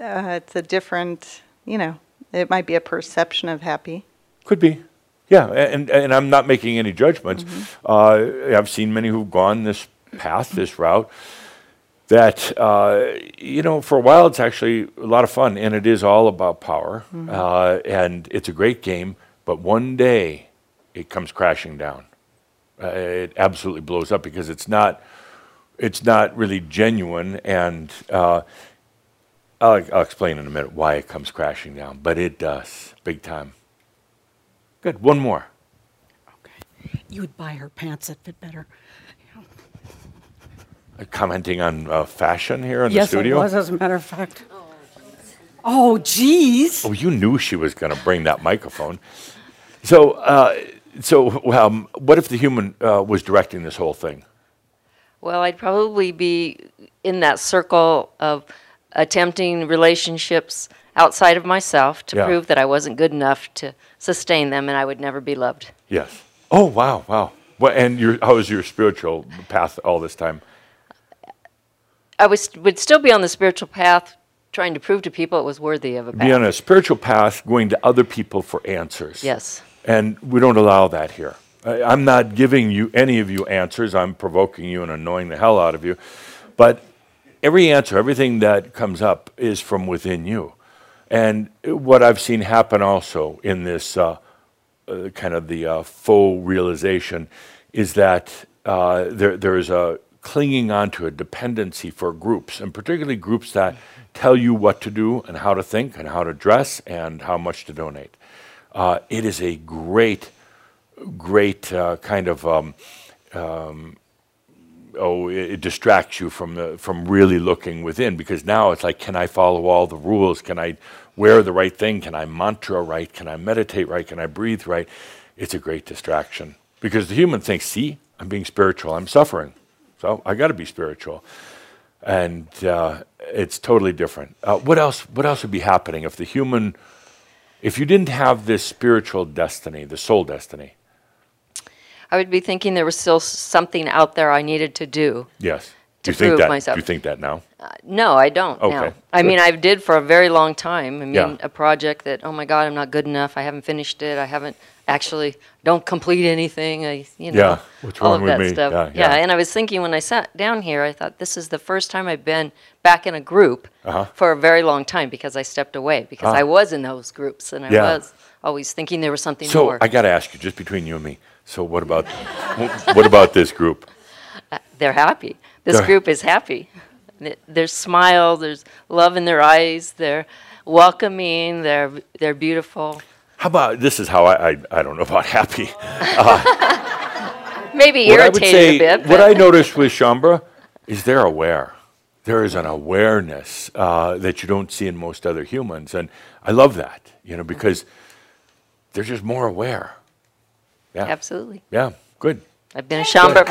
uh, it's a different, you know, it might be a perception of happy. Could be. Yeah, and, and I'm not making any judgments. Uh, I've seen many who've gone this path, this route, that, uh, you know, for a while it's actually a lot of fun, and it is all about power, uh, and it's a great game, but one day it comes crashing down. Uh, it absolutely blows up because it's not, it's not really genuine, and uh, I'll, I'll explain in a minute why it comes crashing down, but it does, big time Good. One more. Okay. You would buy her pants that fit better. Uh, Commenting on uh, fashion here in yes, the studio. it was, as a matter of fact. Oh, geez. Oh, you knew she was going to bring that microphone. So, uh, so um, what if the human uh, was directing this whole thing? Well, I'd probably be in that circle of attempting relationships outside of myself to Yeah. prove that I wasn't good enough to sustain them and I would never be loved. Yes. Oh, wow, wow. Well, and your, how was your spiritual path all this time? I was, would still be on the spiritual path trying to prove to people it was worthy of a path. Be on a spiritual path, going to other people for answers. Yes. And we don't allow that here. I, I'm not giving you any of you answers. I'm provoking you and annoying the hell out of you. But every answer, everything that comes up, is from within you. And what I've seen happen also in this uh, uh, kind of the uh, faux realization is that uh, there, there is a clinging on to a dependency for groups, and particularly groups that tell you what to do and how to think and how to dress and how much to donate. Uh, it is a great, great uh, kind of um, um, oh, it, it distracts you from the from really looking within because now it's like, can I follow all the rules? Can I wear the right thing? Can I mantra right? Can I meditate right? Can I breathe right? It's a great distraction because the human thinks, see, I'm being spiritual, I'm suffering, so I got to be spiritual, and uh, it's totally different. Uh, what else? What else would be happening if the human, if you didn't have this spiritual destiny, the soul destiny? I would be thinking there was still something out there I needed to do. Yes. To Do you think prove that? myself. Do you think that now? No, I don't Okay, now. I mean, I did for a very long time. I mean, Yeah. a project that, oh my God, I'm not good enough. I haven't finished it. I haven't actually, don't complete anything. I, you know, Yeah, what's all wrong of with that me? stuff. Yeah, yeah. and I was thinking when I sat down here, I thought this is the first time I've been back in a group Uh-huh. for a very long time because I stepped away because Ah. I was in those groups and I Yeah. was always thinking there was something So more. I got to ask you, just between you and me. So what about what about this group? Uh, they're happy. This They're- group is happy. Th- There's smile, there's love in their eyes, they're welcoming, they're they're beautiful. How about this? Is how I I, I don't know about happy. Uh, Maybe what I would irritated say, a bit. what I noticed with Shaumbra is they're aware. There is an awareness uh, that you don't see in most other humans, and I love that. You know, because they're just more aware. Yeah. Absolutely. Yeah. Good. I've been a Shaumbra.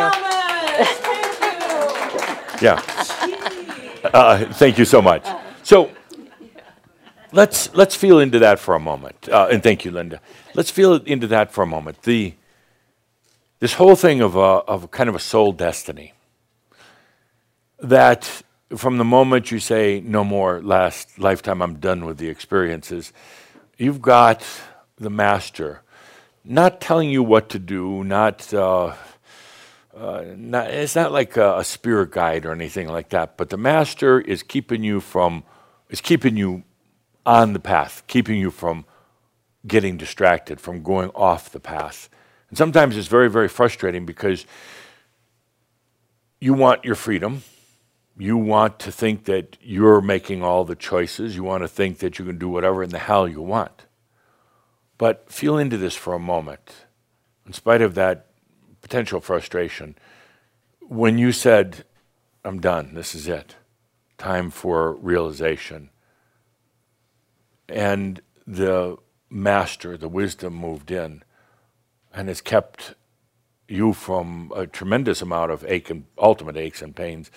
Yeah. Uh, thank you so much. So let's let's feel into that for a moment, uh, and thank you, Linda. Let's feel into that for a moment. The this whole thing of a, of kind of a soul destiny. That from the moment you say no more, last lifetime, I'm done with the experiences. You've got the master, not telling you what to do, not. Uh, uh, not, it's not like a, a spirit guide or anything like that, but the master is keeping you from, is keeping you on the path, keeping you from getting distracted, from going off the path. And sometimes it's very, very frustrating because you want your freedom. You want to think that you're making all the choices. You want to think that you can do whatever in the hell you want. But feel into this for a moment. In spite of that potential frustration, when you said, I'm done, this is it, time for realization, and the master, the wisdom moved in and has kept you from a tremendous amount of ache and ultimate aches and pains.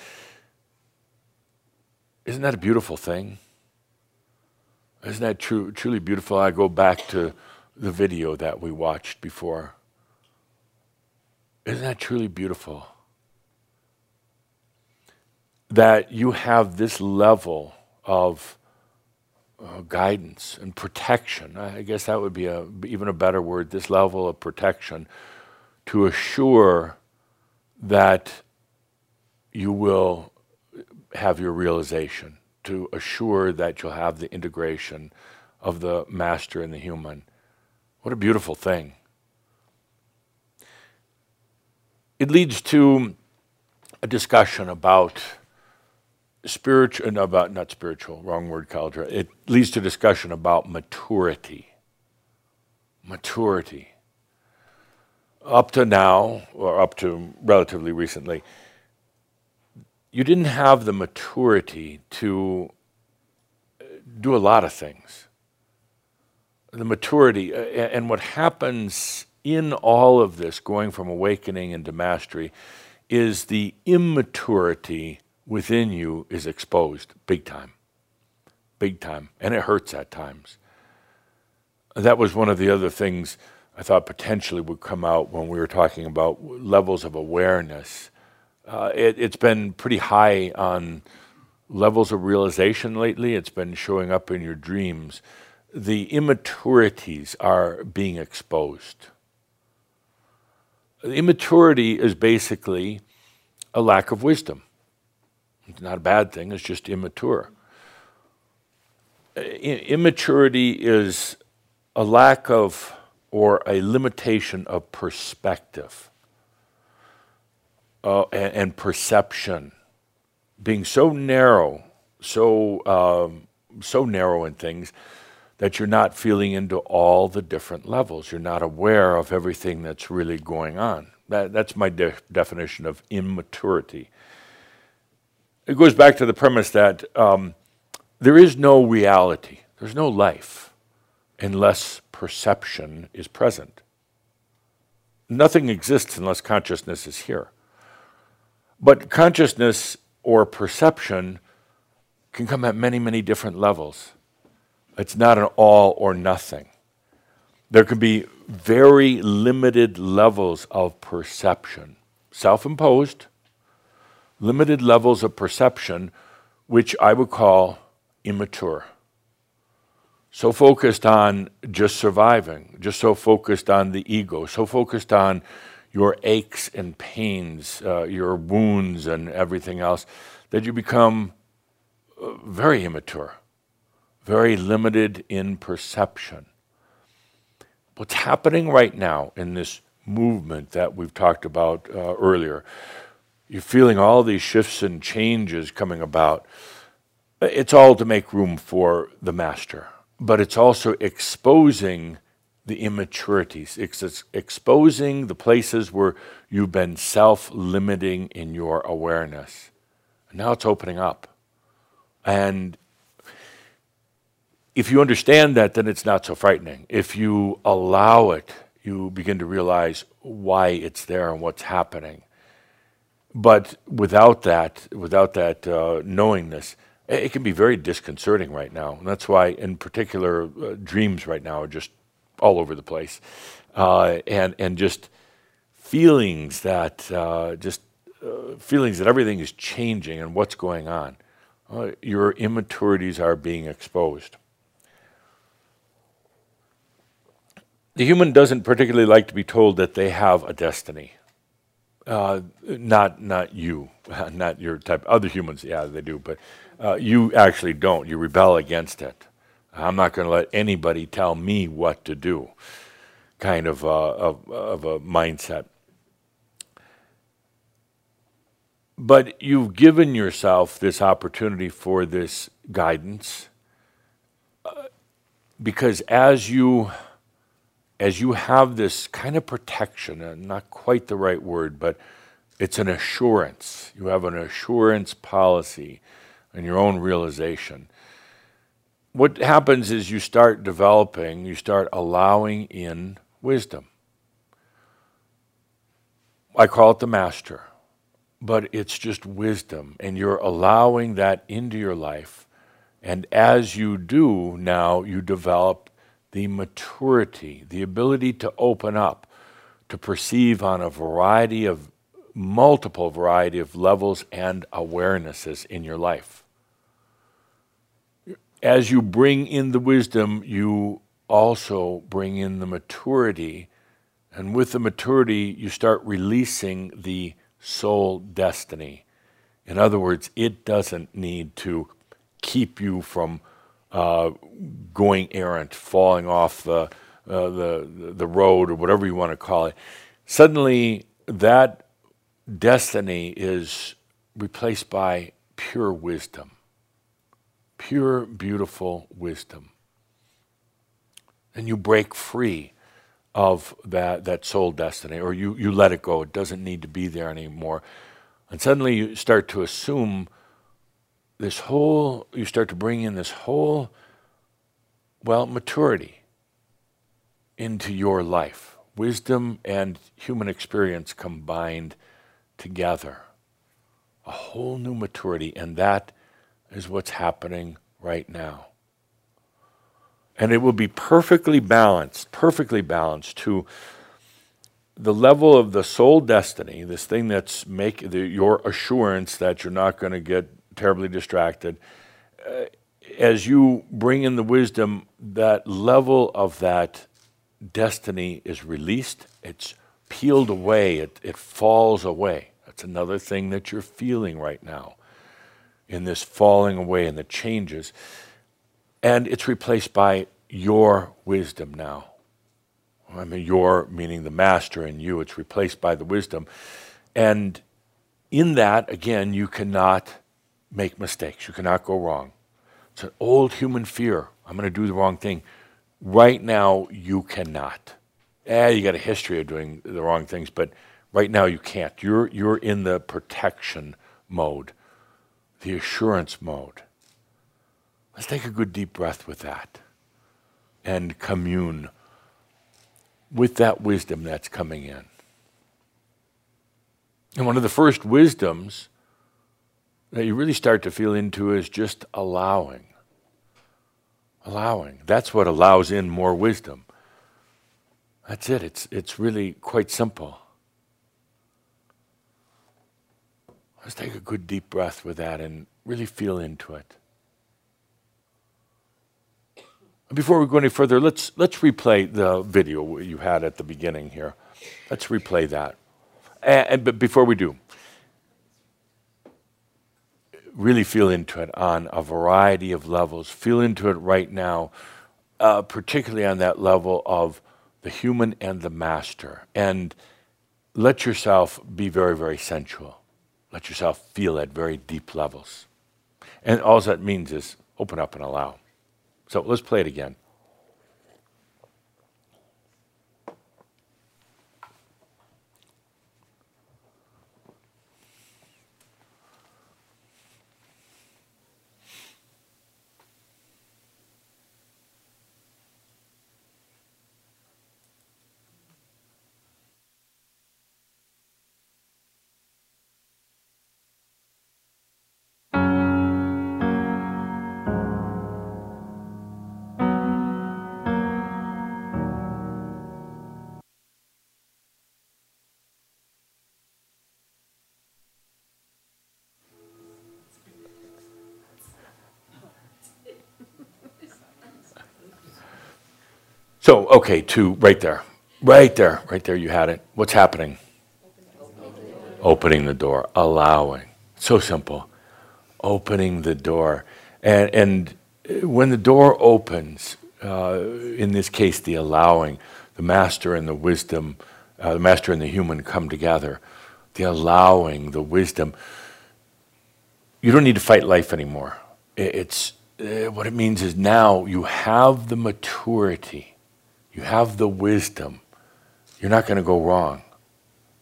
Isn't that a beautiful thing? Isn't that true, truly beautiful? I go back to the video that we watched before. Isn't that truly beautiful? That you have this level of uh, guidance and protection. I guess that would be a, even a better word, this level of protection to assure that you will have your realization, to assure that you'll have the integration of the master and the human. What a beautiful thing. It leads to a discussion about spiritual, uh, no, about not spiritual, wrong word, Cauldre. It leads to a discussion about maturity. maturity. Up to now, or up to relatively recently, you didn't have the maturity to do a lot of things. The maturity, uh, and what happens in all of this, going from awakening into mastery, is the immaturity within you is exposed big time. Big time. And it hurts at times. That was one of the other things I thought potentially would come out when we were talking about levels of awareness. Uh, it, it's been pretty high on levels of realization lately. It's been showing up in your dreams. The immaturities are being exposed. The immaturity is basically a lack of wisdom. It's not a bad thing, it's just immature. immaturity is a lack of or a limitation of perspective uh, and, and, perception. Being so narrow, so, um, so narrow in things that you're not feeling into all the different levels. You're not aware of everything that's really going on. That, that's my de- definition of immaturity. It goes back to the premise that um, there is no reality, there's no life unless perception is present. Nothing exists unless consciousness is here. But consciousness or perception can come at many, many different levels. It's not an all or nothing. There can be very limited levels of perception, self imposed, limited levels of perception, which I would call immature so focused on just surviving, just so focused on the ego, so focused on your aches and pains, uh, your wounds, and everything else, that you become uh, very immature, very limited in perception. What's happening right now in this movement that we've talked about uh, earlier, you're feeling all these shifts and changes coming about. It's all to make room for the master but it's also exposing the immaturities. It's exposing the places where you've been self limiting in your awareness. Now it's opening up. And if you understand that, then it's not so frightening. If you allow it, you begin to realize why it's there and what's happening. But without that, without that uh, knowingness, it can be very disconcerting right now. And that's why, in particular, uh, dreams right now are just all over the place. Uh, and, and just feelings that, uh, just uh, feelings that everything is changing and what's going on. Uh, your immaturities are being exposed. The human doesn't particularly like to be told that they have a destiny. Uh, not not you, not your type. Other humans, yeah, they do, but uh, you actually don't. You rebel against it. I'm not going to let anybody tell me what to do. Kind of, uh, of, of a mindset. But you've given yourself this opportunity for this guidance uh, because as you as you have this kind of protection, not quite the right word, but it's an assurance. You have an assurance policy and your own realization. What happens is you start developing, you start allowing in wisdom. I call it the master, but it's just wisdom, and you're allowing that into your life. And as you do now, you develop the maturity, the ability to open up, to perceive on a variety of multiple variety of levels and awarenesses in your life as you bring in the wisdom, you also bring in the maturity. And with the maturity, you start releasing the soul destiny. In other words, it doesn't need to keep you from uh, going errant, falling off the, uh, the, the road, or whatever you want to call it. Suddenly, that destiny is replaced by pure wisdom pure, beautiful wisdom. And you break free of that, that soul destiny, or you, you let it go. It doesn't need to be there anymore. And suddenly you start to assume this whole, you start to bring in this whole, well, maturity into your life. Wisdom and human experience combined together. A whole new maturity, and that is what's happening right now. And it will be perfectly balanced, perfectly balanced to the level of the soul destiny, this thing that's make the, your assurance that you're not going to get terribly distracted. Uh, as you bring in the wisdom, that level of that destiny is released. It's peeled away. It, it falls away. That's another thing that you're feeling right now in this falling away and the changes. And it's replaced by your wisdom now. I mean, your meaning the master in you. It's replaced by the wisdom. And in that, again, you cannot make mistakes. You cannot go wrong. It's an old human fear. I'm going to do the wrong thing. Right now, you cannot. Eh, you got a history of doing the wrong things, but right now you can't. You're, you're in the protection mode, the assurance mode. Let's take a good deep breath with that and commune with that wisdom that's coming in. And one of the first wisdoms that you really start to feel into is just allowing. Allowing. That's what allows in more wisdom. That's it. It's, it's really quite simple. Let's take a good deep breath with that and really feel into it. Before we go any further, let's, let's replay the video you had at the beginning here. Let's replay that. And, and, but before we do, really feel into it on a variety of levels. Feel into it right now, uh, particularly on that level of the human and the master. And let yourself be very, very sensual. Let yourself feel at very deep levels. And all that means is open up and allow. So let's play it again. So, okay, two, right there. Right there, right there, you had it. What's happening? Opening the door, allowing. So simple. Opening the door. And, and when the door opens, uh, in this case, the allowing, the master and the wisdom, uh, the master and the human come together. The allowing, the wisdom. You don't need to fight life anymore. It's uh, what it means is now you have the maturity you have the wisdom. You're not going to go wrong.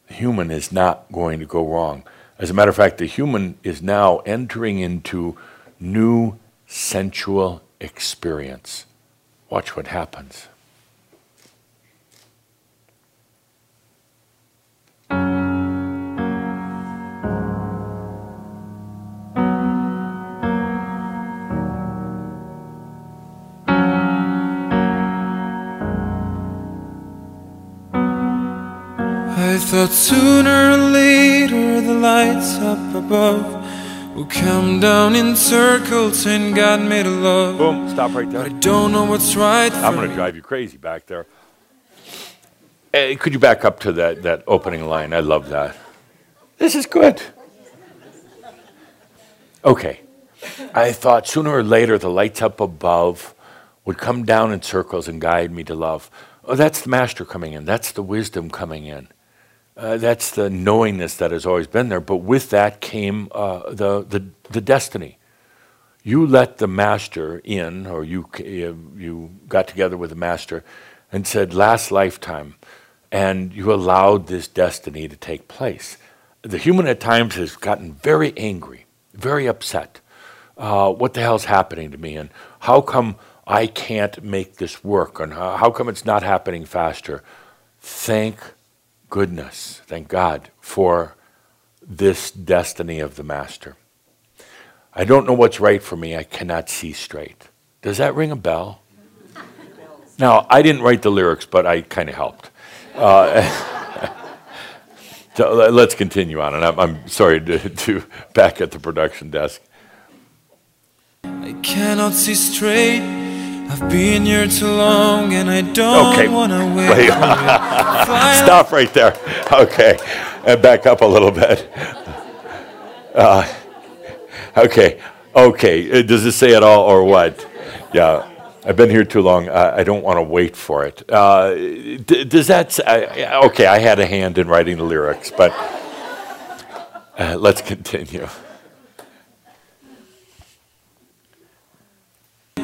The human is not going to go wrong. As a matter of fact, the human is now entering into new sensual experience. Watch what happens. Thought sooner or later the lights up above will come down in circles and God made a love. Boom, stop right there. But I don't know what's right I'm going to drive you crazy back there. Hey, could you back up to that, that opening line? I love that. This is good. Okay. I thought sooner or later the lights up above would come down in circles and guide me to love. Oh, that's the master coming in. That's the wisdom coming in. Uh, that's the knowingness that has always been there. But with that came uh, the, the, the destiny. You let the master in, or you, you got together with the master, and said, last lifetime, and you allowed this destiny to take place. The human at times has gotten very angry, very upset. Uh, what the hell's happening to me? And how come I can't make this work? And how, how come it's not happening faster? Thank goodness, thank God for this destiny of the Master. I don't know what's right for me. I cannot see straight. Does that ring a bell? Now, I didn't write the lyrics, but I kind of helped. Uh, so let's continue on. And I'm, I'm sorry to, to back at the production desk. I cannot see straight. I've been here too long and I don't Okay. want to wait. Stop right there. Okay. And back up a little bit. Uh, okay. Okay. Uh, Does this say it all or what? Yeah. I've been here too long. I, I don't want to wait for it. Uh, d- does that. s- I- I- okay. I had a hand in writing the lyrics, but uh, let's continue.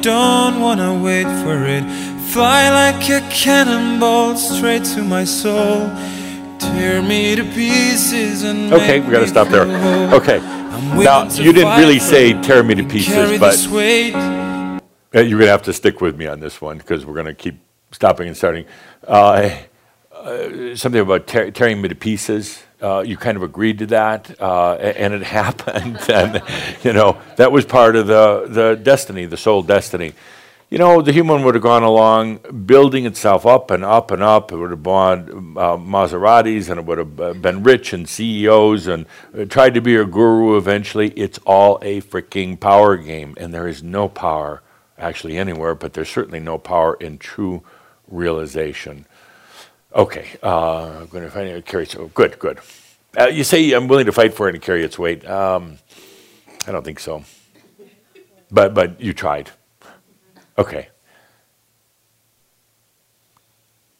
Don't want to wait for it. Fly like a cannonball straight to my soul. Tear me to pieces and Okay, we got to stop there. Okay. Now, you didn't really say tear me to pieces, but you're to have to stick with me on this one because we're to keep stopping and starting. Uh, uh, something about tear, tearing me to pieces. Uh, you kind of agreed to that, uh, and it happened. and you know that was part of the the destiny, the soul destiny. You know, the human would have gone along building itself up and up and up. It would have bought uh, Maseratis and it would have uh, been rich and CEOs and uh, tried to be a guru eventually. It's all a freaking power game, and there is no power actually anywhere, but there's certainly no power in true realization. Okay, uh, I'm going to find it carry so good, good. Uh, you say I'm willing to fight for it and carry its weight. Um, I don't think so, but but you tried. Okay.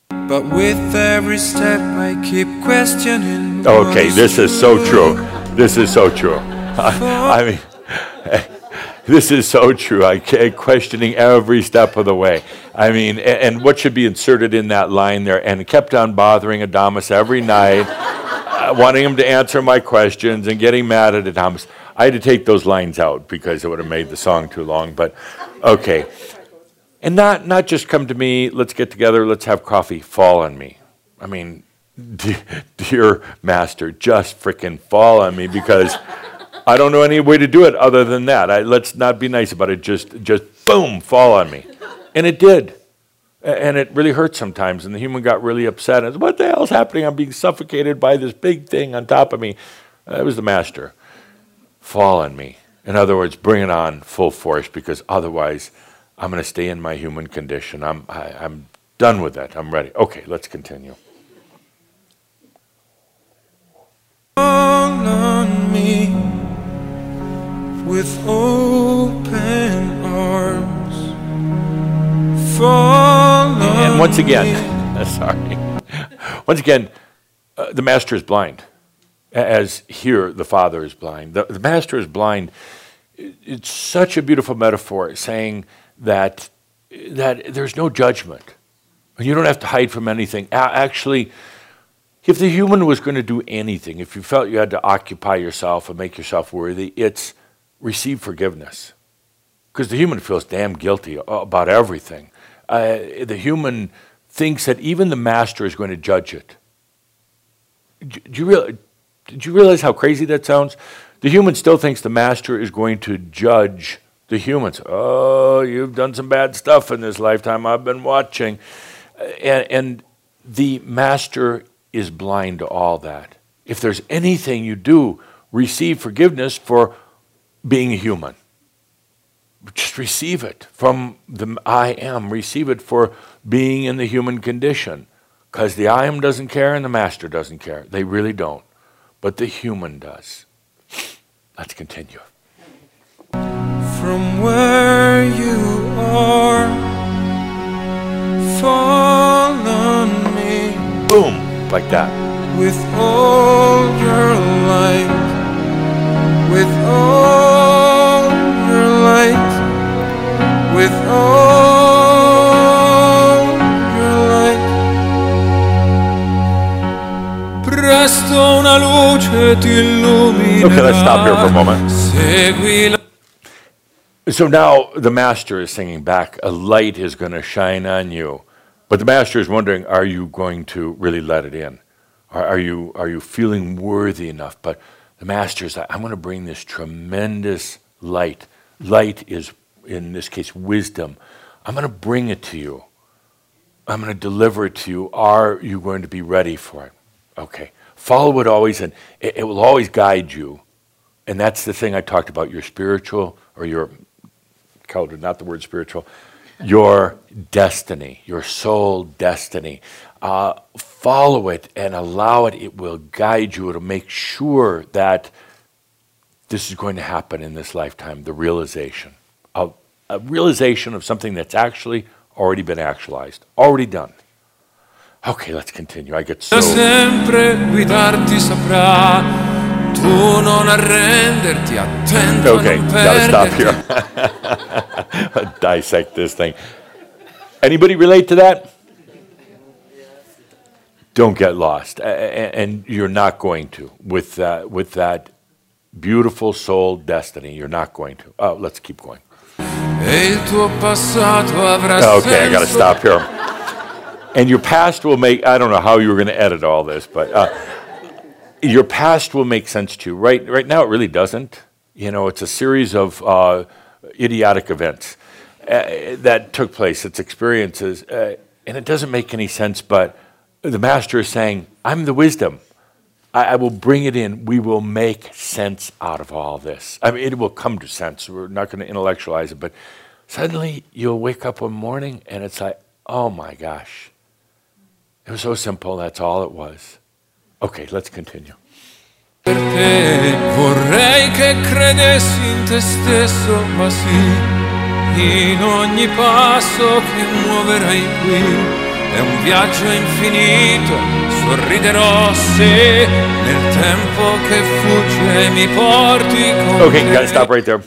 But with every step, I keep questioning. Okay, this is so true. This is so true. I, mean, this is so true. I questioning every step of the way. I mean, a- and, what should be inserted in that line there? And kept on bothering Adamus every night, uh, wanting him to answer my questions and getting mad at Adamus. I had to take those lines out because it would have made the song too long. But okay, and not not just come to me. Let's get together. Let's have coffee. Fall on me. I mean, de- dear master, just frickin' fall on me because I don't know any way to do it other than that. I, let's not be nice about it. Just, just boom, fall on me, and it did, and it really hurt sometimes. And the human got really upset. And what the hell's happening? I'm being suffocated by this big thing on top of me. Uh, that was the master. Fall on me. In other words, bring it on full force because otherwise, I'm going to stay in my human condition. I'm, I, I'm done with that. I'm ready. Okay, let's continue. On me with open arms. Fall on And once again, sorry. Once again, uh, the master is blind, as here the father is blind. The, the master is blind. It's such a beautiful metaphor, saying that that there's no judgment, and you don't have to hide from anything. Actually, if the human was going to do anything, if you felt you had to occupy yourself and make yourself worthy, it's receive forgiveness. Because the human feels damn guilty about everything. Uh, the human thinks that even the master is going to judge it. Do you real, did you realize how crazy that sounds? The human still thinks the master is going to judge the humans. Oh, you've done some bad stuff in this lifetime. I've been watching. And, and the master is blind to all that. If there's anything you do, receive forgiveness for being human. Just receive it from the I am. Receive it for being in the human condition. Because the I am doesn't care and the master doesn't care. They really don't. But the human does. Let's continue. From where you are, fall on me Boom. Like that. with all your light, with all her light, with all your light. Presto una luce ti illuminerà. Okay, let's stop here for a moment. So now the master is singing back, a light is going to shine on you. But the master is wondering, are you going to really let it in? Are, are, you, are you feeling worthy enough? But the master is like, I'm going to bring this tremendous light. Light is, in this case, wisdom. I'm going to bring it to you. I'm going to deliver it to you. Are you going to be ready for it? Okay. Follow it always, and it, it will always guide you. And that's the thing I talked about your spiritual or your, not the word spiritual, your destiny, your soul destiny. Uh, follow it and allow it. It will guide you. It'll make sure that this is going to happen in this lifetime the realization of a realization of something that's actually already been actualized, already done. Okay, let's continue. I get so. sempre guidarti saprà. Tu non arrenderti, attento Okay, gotta stop here. Dissect this thing. Anybody relate to that? Don't get lost, and you're not going to with that with that beautiful soul destiny. You're not going to. Oh, let's keep going. Il tuo passato avrà Okay, I got to stop here. And your past will make. I don't know how you were going to edit all this, but uh, your past will make sense to you. Right, right now, it really doesn't. You know, it's a series of uh, idiotic events uh, that took place. It's experiences, uh, and it doesn't make any sense. But the master is saying, "I'm the wisdom. I, I will bring it in. We will make sense out of all this. I mean, it will come to sense. We're not going to intellectualize it, but suddenly you'll wake up one morning and it's like, oh my gosh, it was so simple. That's all it was. Okay, let's continue. Vorrei che credessi in te stesso, ma sì, in ogni passo che muoverai qui è un viaggio infinito, sorriderò se nel tempo che fugge mi porti con Okay, te. got to stop right there.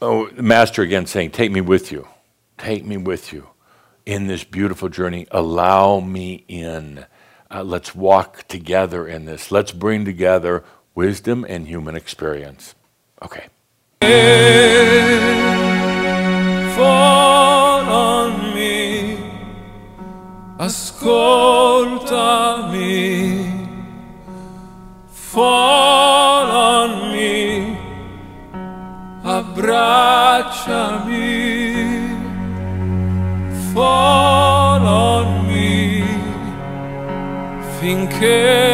Oh, the master again saying, Take me with you. Take me with you in this beautiful journey. Allow me in. Uh, let's walk together in this. Let's bring together wisdom and human experience. Okay. Finché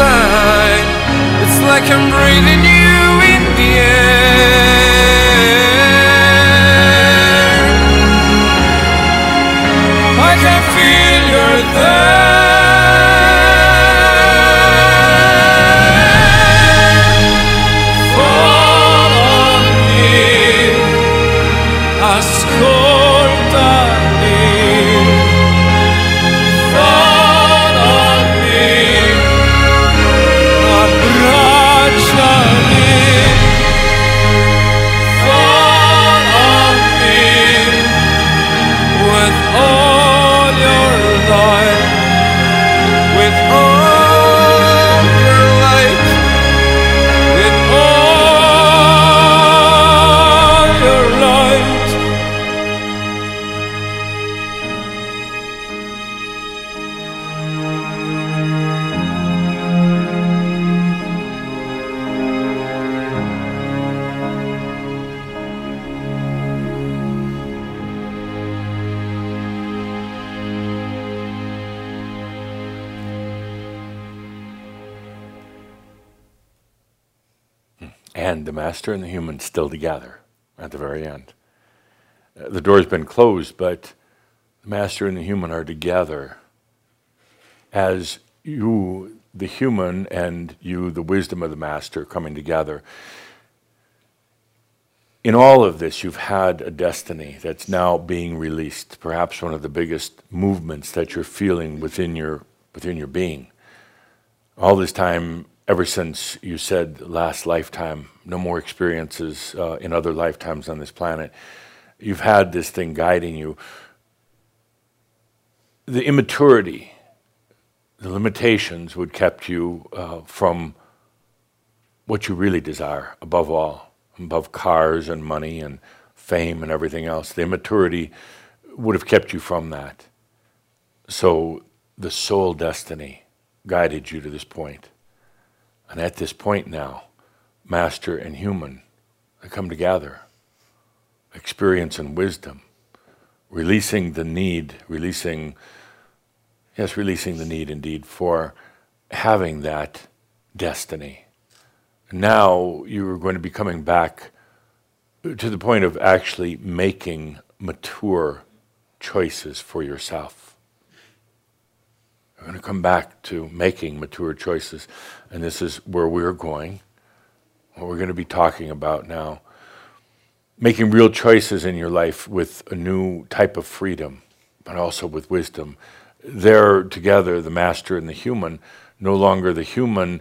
outside, it's like I'm breathing master and the human still together at the very end. Uh, The door's been closed, but the master and the human are together as you, the human, and you, the wisdom of the Master, coming together. In all of this, you've had a destiny that's now being released, perhaps one of the biggest movements that you're feeling within your, within your being. All this time, ever since you said last lifetime, no more experiences uh, in other lifetimes on this planet, you've had this thing guiding you. The immaturity, the limitations would kept you uh, from what you really desire above all, above cars and money and fame and everything else. The immaturity would have kept you from that. So the soul destiny guided you to this point. And at this point now, master and human, they come together, experience and wisdom, releasing the need, releasing Yes, releasing the need indeed for having that destiny. Now you are going to be coming back to the point of actually making mature choices for yourself. You're going to come back to making mature choices, and this is where we're going, what we're going to be talking about now. Making real choices in your life with a new type of freedom, but also with wisdom they're together, the master and the human, no longer the human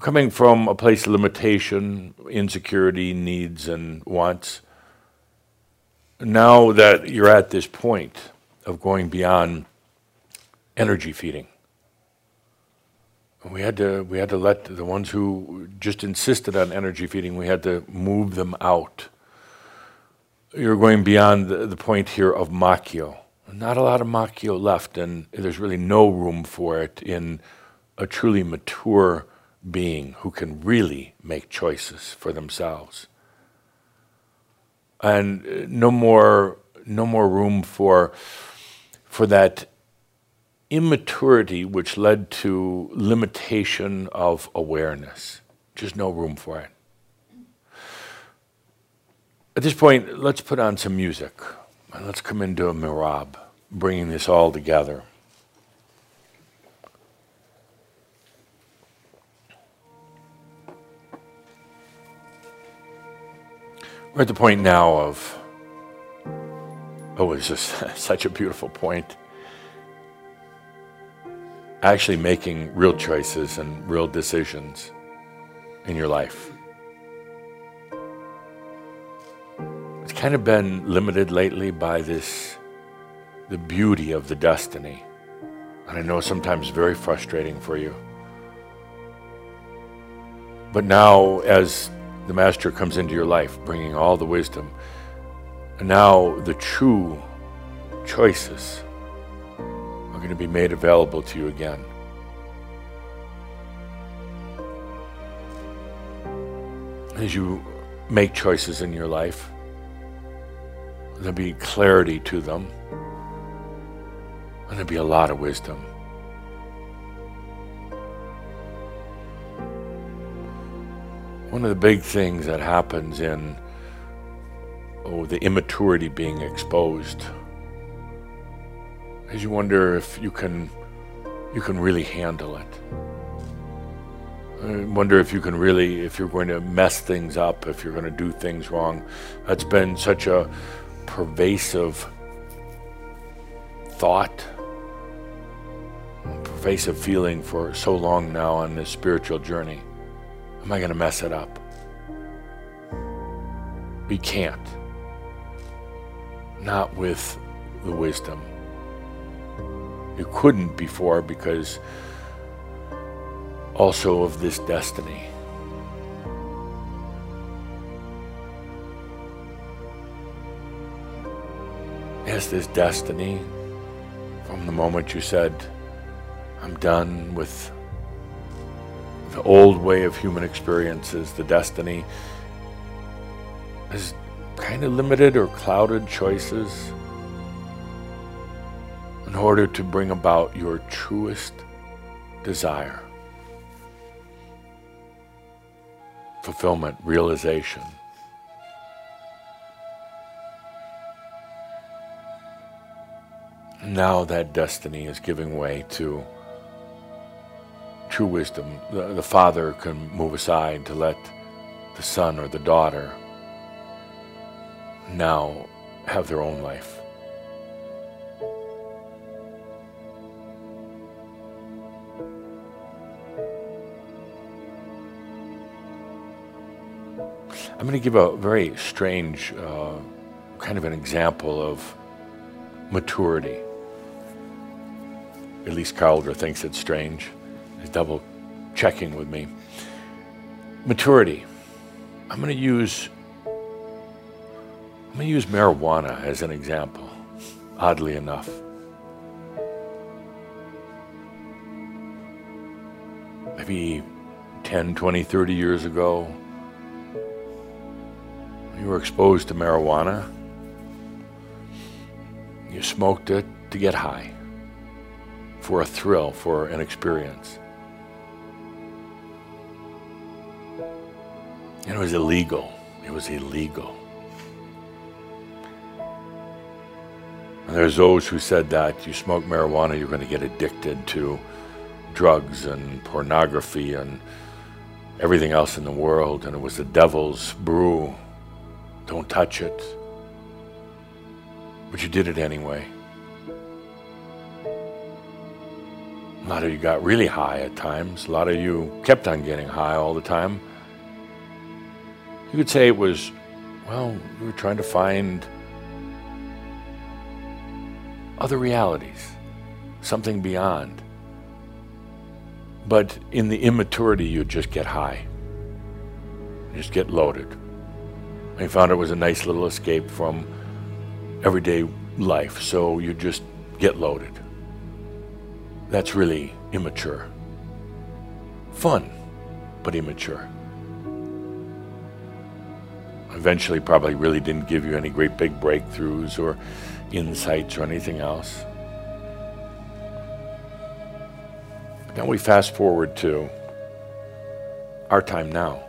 coming from a place of limitation, insecurity, needs, and wants. Now that you're at this point of going beyond energy feeding, we had to we had to let the ones who just insisted on energy feeding, we had to move them out. You're going beyond the, the point here of makyo not a lot of makyo left, and there's really no room for it in a truly mature being who can really make choices for themselves. And uh, no more, no more room for, for that immaturity which led to limitation of awareness. Just no room for it. At this point, let's put on some music. And let's come into a merabh bringing this all together. We're at the point now of, oh, it's just such a beautiful point. Actually, making real choices and real decisions in your life. It's kind of been limited lately by this the beauty of the destiny. And I know sometimes very frustrating for you. But now, as the Master comes into your life, bringing all the wisdom, now the true choices going to be made available to you again. As you make choices in your life, there'll be clarity to them and there'll be a lot of wisdom. One of the big things that happens in oh the immaturity being exposed is you wonder if you can you can really handle it. I wonder if you can really if you're going to mess things up, if you're going to do things wrong. That's been such a pervasive thought pervasive feeling for so long now on this spiritual journey. Am I going to mess it up? We can't. Not with the wisdom. You couldn't before because also of this destiny. Yes, this destiny from the moment you said, I'm done with the old way of human experiences, the destiny is kind of limited or clouded choices in order to bring about your truest desire, fulfillment, realization. Now that destiny is giving way to true wisdom. The, the father can move aside to let the son or the daughter now have their own life. I'm going to give a very strange uh, kind of an example of maturity. At least Cauldre thinks it's strange. He's double checking with me. Maturity. I'm going to use I'm going to use marijuana as an example, oddly enough. Maybe 10, 20, 30 years ago, you were exposed to marijuana. You smoked it to get high, for a thrill, for an experience. And it was illegal. It was illegal. And there's those who said that you smoke marijuana, you're going to get addicted to drugs and pornography and everything else in the world. And it was the devil's brew. Don't touch it. But you did it anyway. A lot of you got really high at times. A lot of you kept on getting high all the time. You could say it was, well, you were trying to find other realities, something beyond. But in the immaturity, you just get high, you just get loaded. I found it was a nice little escape from everyday life, so you just get loaded. That's really immature. Fun, but immature. Eventually, probably really didn't give you any great big breakthroughs or insights or anything else. Now we fast forward to our time now.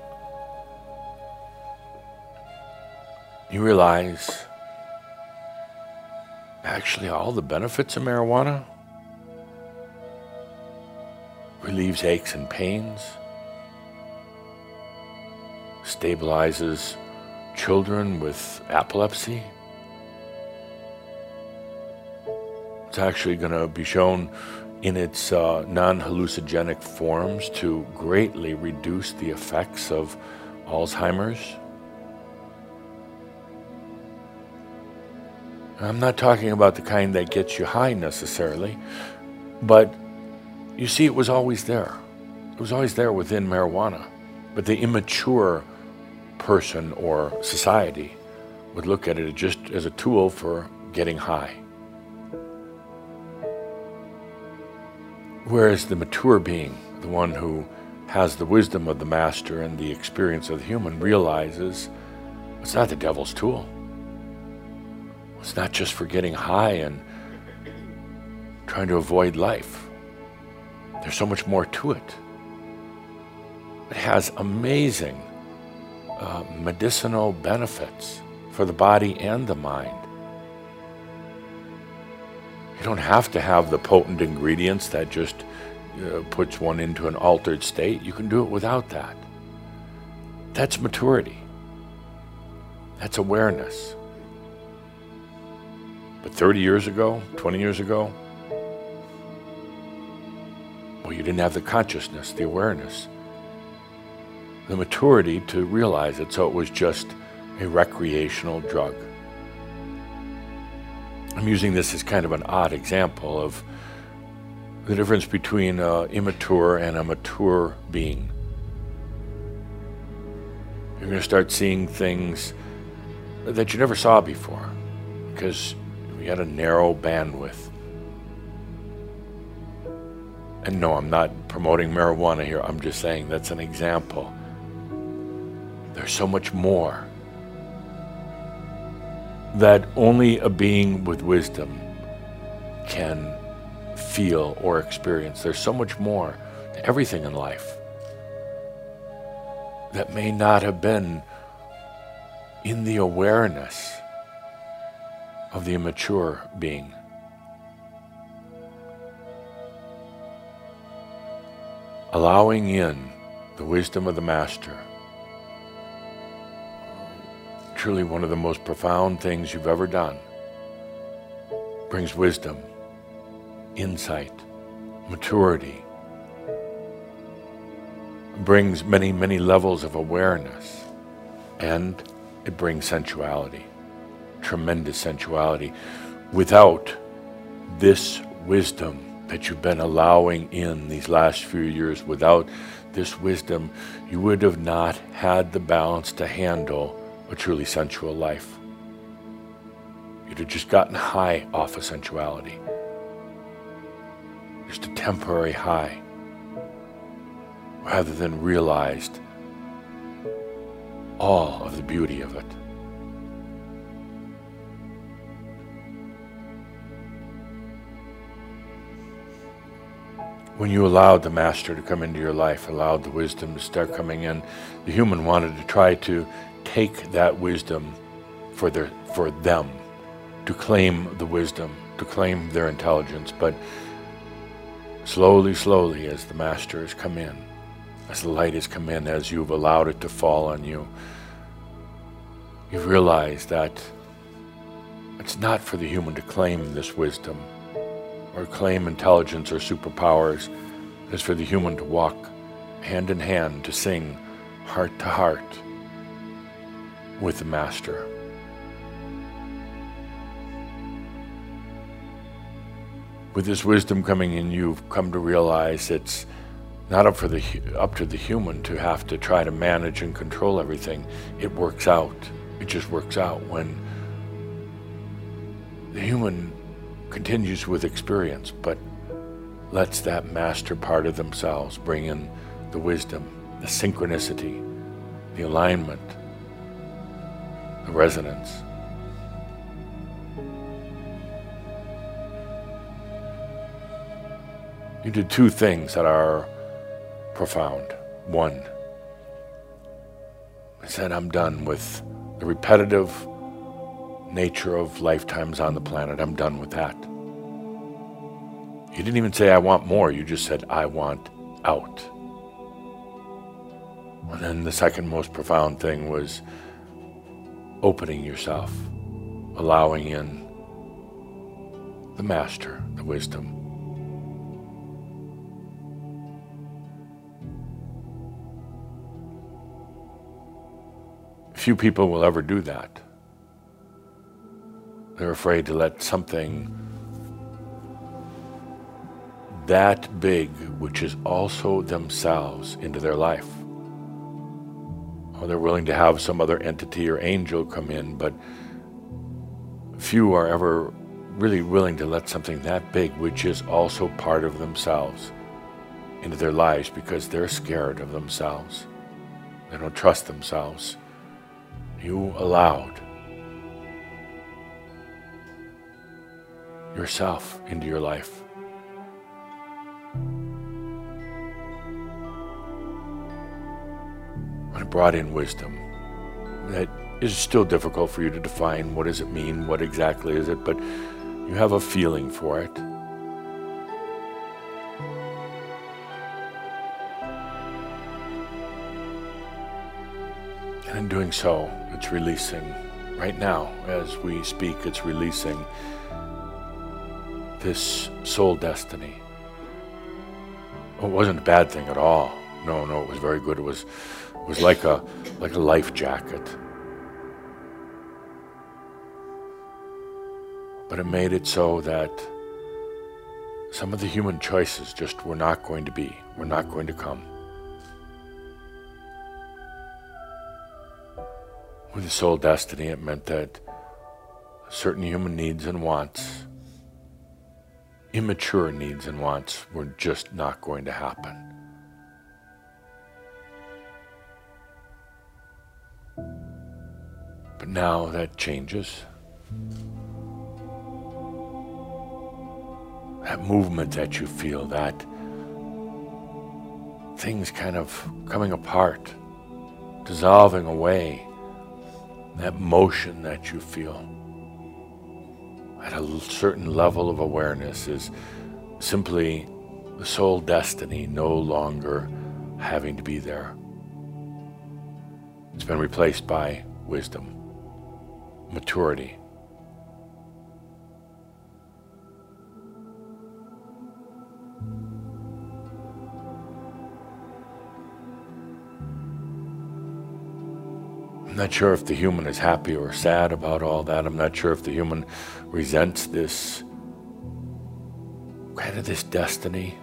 You realize actually all the benefits of marijuana relieves aches and pains, stabilizes children with epilepsy. It's actually going to be shown in its uh, non hallucinogenic forms to greatly reduce the effects of Alzheimer's. I'm not talking about the kind that gets you high necessarily, but you see, it was always there. It was always there within marijuana. But the immature person or society would look at it just as a tool for getting high. Whereas the mature being, the one who has the wisdom of the master and the experience of the human, realizes it's not the devil's tool. It's not just for getting high and trying to avoid life. There's so much more to it. It has amazing uh, medicinal benefits for the body and the mind. You don't have to have the potent ingredients that just uh, puts one into an altered state. You can do it without that. That's maturity. That's awareness. But 30 years ago, 20 years ago, well, you didn't have the consciousness, the awareness, the maturity to realize it, so it was just a recreational drug. I'm using this as kind of an odd example of the difference between an immature and a mature being. You're going to start seeing things that you never saw before because we had a narrow bandwidth. And no, I'm not promoting marijuana here. I'm just saying that's an example. There's so much more that only a being with wisdom can feel or experience. There's so much more to everything in life that may not have been in the awareness of the immature being. Allowing in the wisdom of the Master. Truly one of the most profound things you've ever done brings wisdom, insight, maturity, brings many, many levels of awareness, and it brings sensuality tremendous sensuality. Without this wisdom that you've been allowing in these last few years, without this wisdom, you would have not had the balance to handle a truly sensual life. You'd have just gotten high off of sensuality. Just a temporary high rather than realized all of the beauty of it. When you allowed the Master to come into your life, allowed the wisdom to start coming in, the human wanted to try to take that wisdom for, their, for them, to claim the wisdom, to claim their intelligence. But slowly, slowly, as the Master has come in, as the light has come in, as you've allowed it to fall on you, you realize that it's not for the human to claim this wisdom or claim intelligence or superpowers. is for the human to walk hand in hand, to sing heart to heart with the Master. With this wisdom coming in, you've come to realize it's not up for the up to the human to have to try to manage and control everything. It works out. It just works out when the human continues with experience, but lets that master part of themselves bring in the wisdom, the synchronicity, the alignment, the resonance. You did two things that are profound. One, I said, I'm done with the repetitive nature of lifetimes on the planet. I'm done with that. You didn't even say, I want more. You just said, I want out. And then the second most profound thing was opening yourself, allowing in the master, the wisdom. Few people will ever do that. They're afraid to let something that big, which is also themselves, into their life. Or they're willing to have some other entity or angel come in, but few are ever really willing to let something that big, which is also part of themselves, into their lives because they're scared of themselves. They don't trust themselves you allowed yourself into your life. When it brought in wisdom, that is still difficult for you to define. What does it mean? What exactly is it? But you have a feeling for it. And in doing so, it's releasing. Right now, as we speak, it's releasing this soul destiny. It wasn't a bad thing at all. No, no, it was very good. It was, it was like a, like a life jacket. But it made it so that some of the human choices just were not going to be, were not going to come. With the soul destiny, it meant that certain human needs and wants, immature needs and wants, were just not going to happen. But now that changes. That movement that you feel, that things kind of coming apart, dissolving away that motion that you feel at a certain level of awareness is simply the soul destiny no longer having to be there. It's been replaced by wisdom, maturity. I'm not sure if the human is happy or sad about all that. I'm not sure if the human resents this kind of this destiny.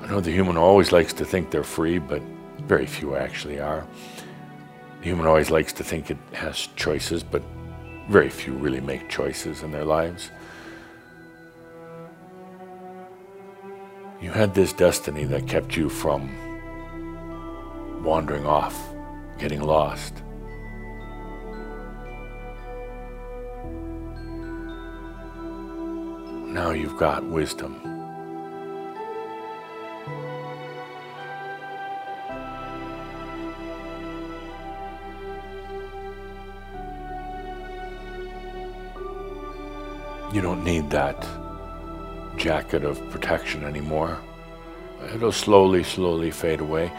I know the human always likes to think they're free, but very few actually are. The human always likes to think it has choices, but very few really make choices in their lives. You had this destiny that kept you from wandering off, getting lost. Now you've got wisdom. You don't need that jacket of protection anymore. It'll slowly, slowly fade away.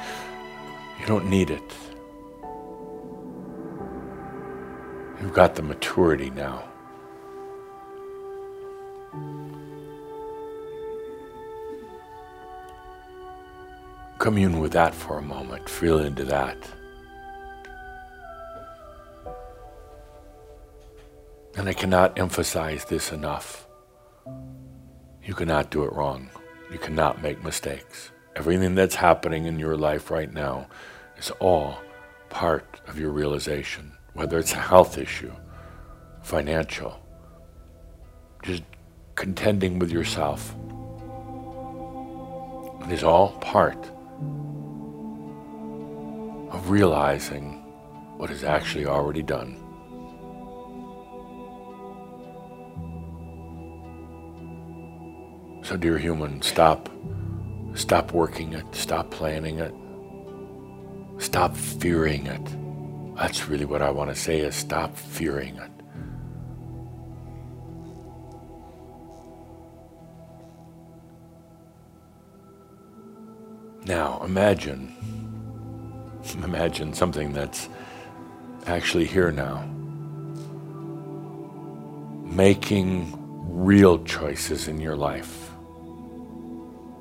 You don't need it. You've got the maturity now. Commune with that for a moment. Feel into that. And I cannot emphasize this enough. You cannot do it wrong. You cannot make mistakes. Everything that's happening in your life right now is all part of your realization, whether it's a health issue, financial, just contending with yourself. It is all part of realizing what is actually already done. So, dear human, stop. Stop working it. Stop planning it. Stop fearing it. That's really what I want to say is stop fearing it. Now, imagine, imagine something that's actually here now. Making real choices in your life.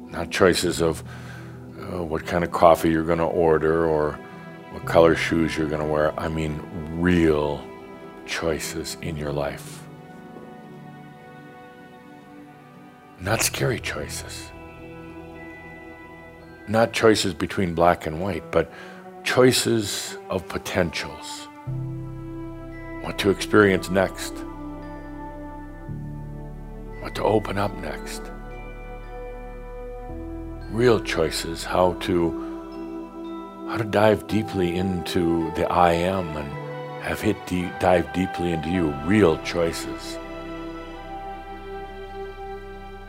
Not choices of uh, what kind of coffee you're going to order or what color shoes you're going to wear. I mean, real choices in your life. Not scary choices. Not choices between black and white, but choices of potentials. What to experience next. What to open up next. Real choices, how to how to dive deeply into the I am and have deep, dive deeply into you. Real choices.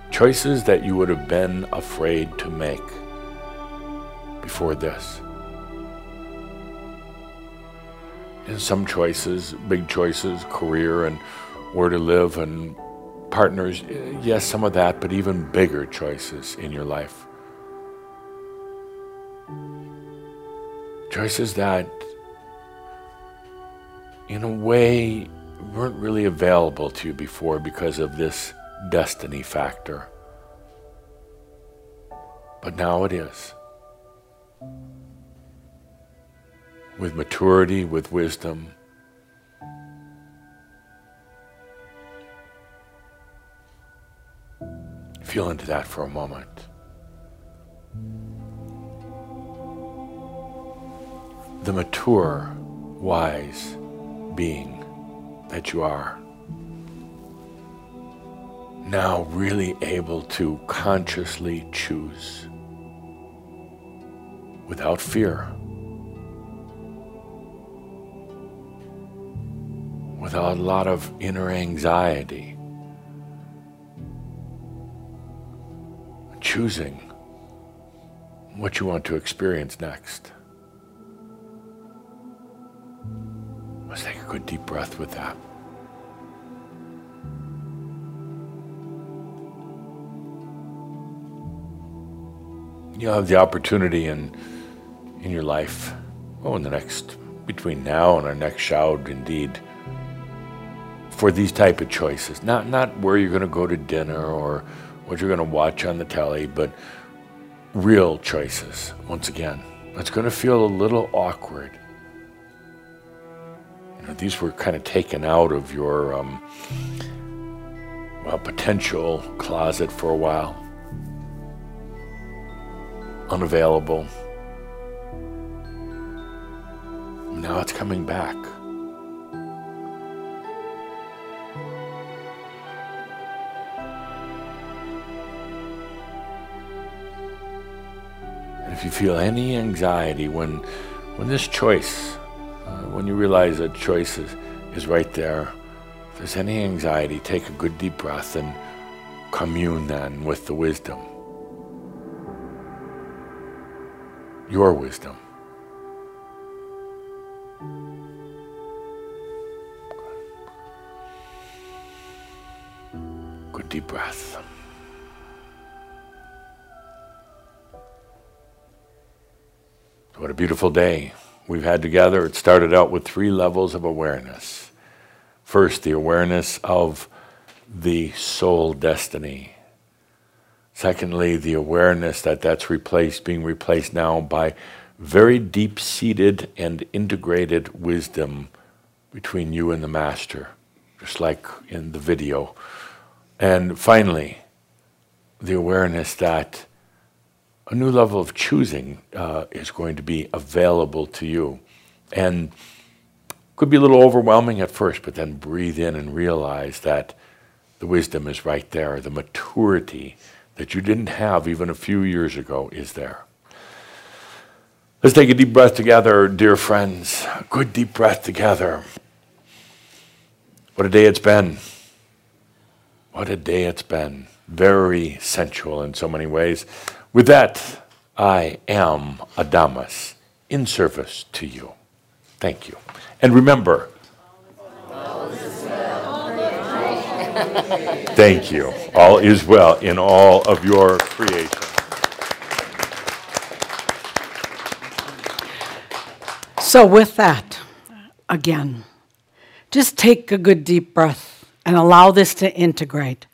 Choices that you would have been afraid to make before this. And some choices, big choices, career and where to live and partners, yes, some of that, but even bigger choices in your life. Choices that, in a way, weren't really available to you before because of this destiny factor. But now it is. With maturity, with wisdom, feel into that for a moment. The mature, wise being that you are. Now really able to consciously choose without fear, without a lot of inner anxiety, choosing what you want to experience next. Let's take a good deep breath with that. You'll have the opportunity in in your life, oh, in the next between now and our next Shoud, indeed, for these type of choices. Not not where you're going to go to dinner or what you're going to watch on the telly, but real choices. Once again, it's going to feel a little awkward. You these were kind of taken out of your um, well, potential closet for a while. Unavailable. Now it's coming back. And if you feel any anxiety when, when this choice, uh, Uh, when you realize that choice is, is right there, if there's any anxiety, take a good deep breath and commune then with the wisdom. Your wisdom. Good deep breath. What a beautiful day we've had together. It started out with three levels of awareness. First, the awareness of the soul destiny. Secondly, the awareness that that's replaced, being replaced now by very deep seated and integrated wisdom between you and the Master, just like in the video. And finally, the awareness that a new level of choosing uh, is going to be available to you. And could be a little overwhelming at first, but then breathe in and realize that the wisdom is right there. The maturity that you didn't have even a few years ago is there. Let's take a deep breath together, dear friends. A good deep breath together. What a day it's been. What a day it's been. Very sensual in so many ways. With that, I am Adamus in service to you. Thank you. And remember, thank you. All is well in all of your creation. So, with that, again, just take a good deep breath and allow this to integrate.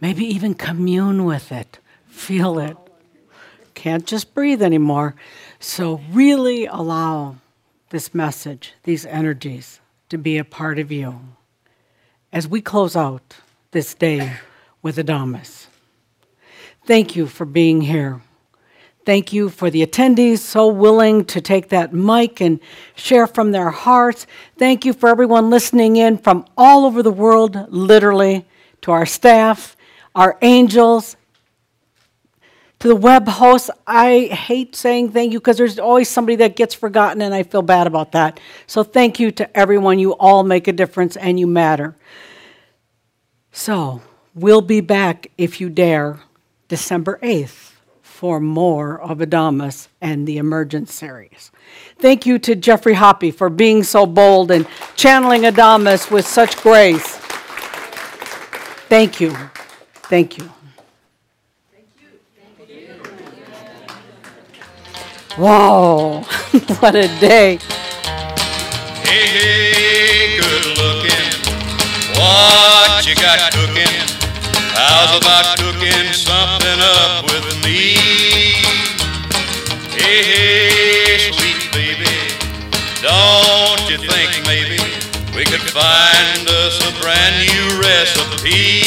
Maybe even commune with it, feel it. Can't just breathe anymore. So, really allow this message, these energies, to be a part of you as we close out this day with Adamus. Thank you for being here. Thank you for the attendees so willing to take that mic and share from their hearts. Thank you for everyone listening in from all over the world, literally, to our staff, our angels, to the web hosts. I hate saying thank you because there's always somebody that gets forgotten, and I feel bad about that. So thank you to everyone. You all make a difference and you matter. So we'll be back, if you dare, December 8th for more of Adamus and the Emergence series. Thank you to Geoffrey Hoppe for being so bold and channeling Adamus with such grace. Thank you. Thank you. Whoa, what a day. Hey, hey, good looking. What you got cooking? How's about cooking something up with me? Hey, hey, sweet baby. Don't you think maybe we could find us a brand new recipe?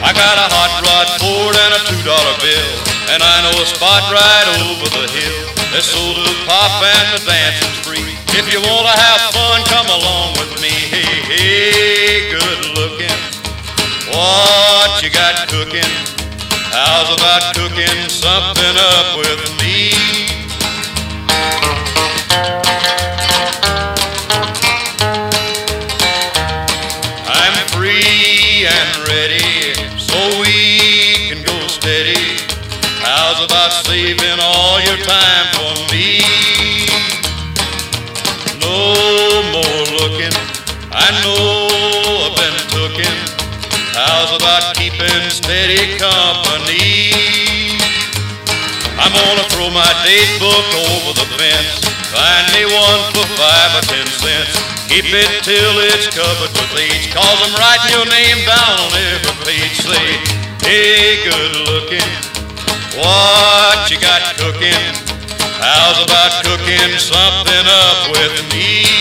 I got a hot rod Ford and a two dollar bill, and I know a spot right over the hill. That's sold to pop and the dancing's free. If you wanna have fun, come along with me. Hey, hey, good looking. What you got cooking? How's about cooking something up with me? by saving all your time for me. No more looking, I know I've been tooken. How's about keeping steady company? I'm gonna throw my date book over the fence. Find me one for five or ten cents. Keep it till it's covered with age. Cause I'm writing your name down on every page. Say, hey, good looking. What you got cooking? How's about cooking something up with me?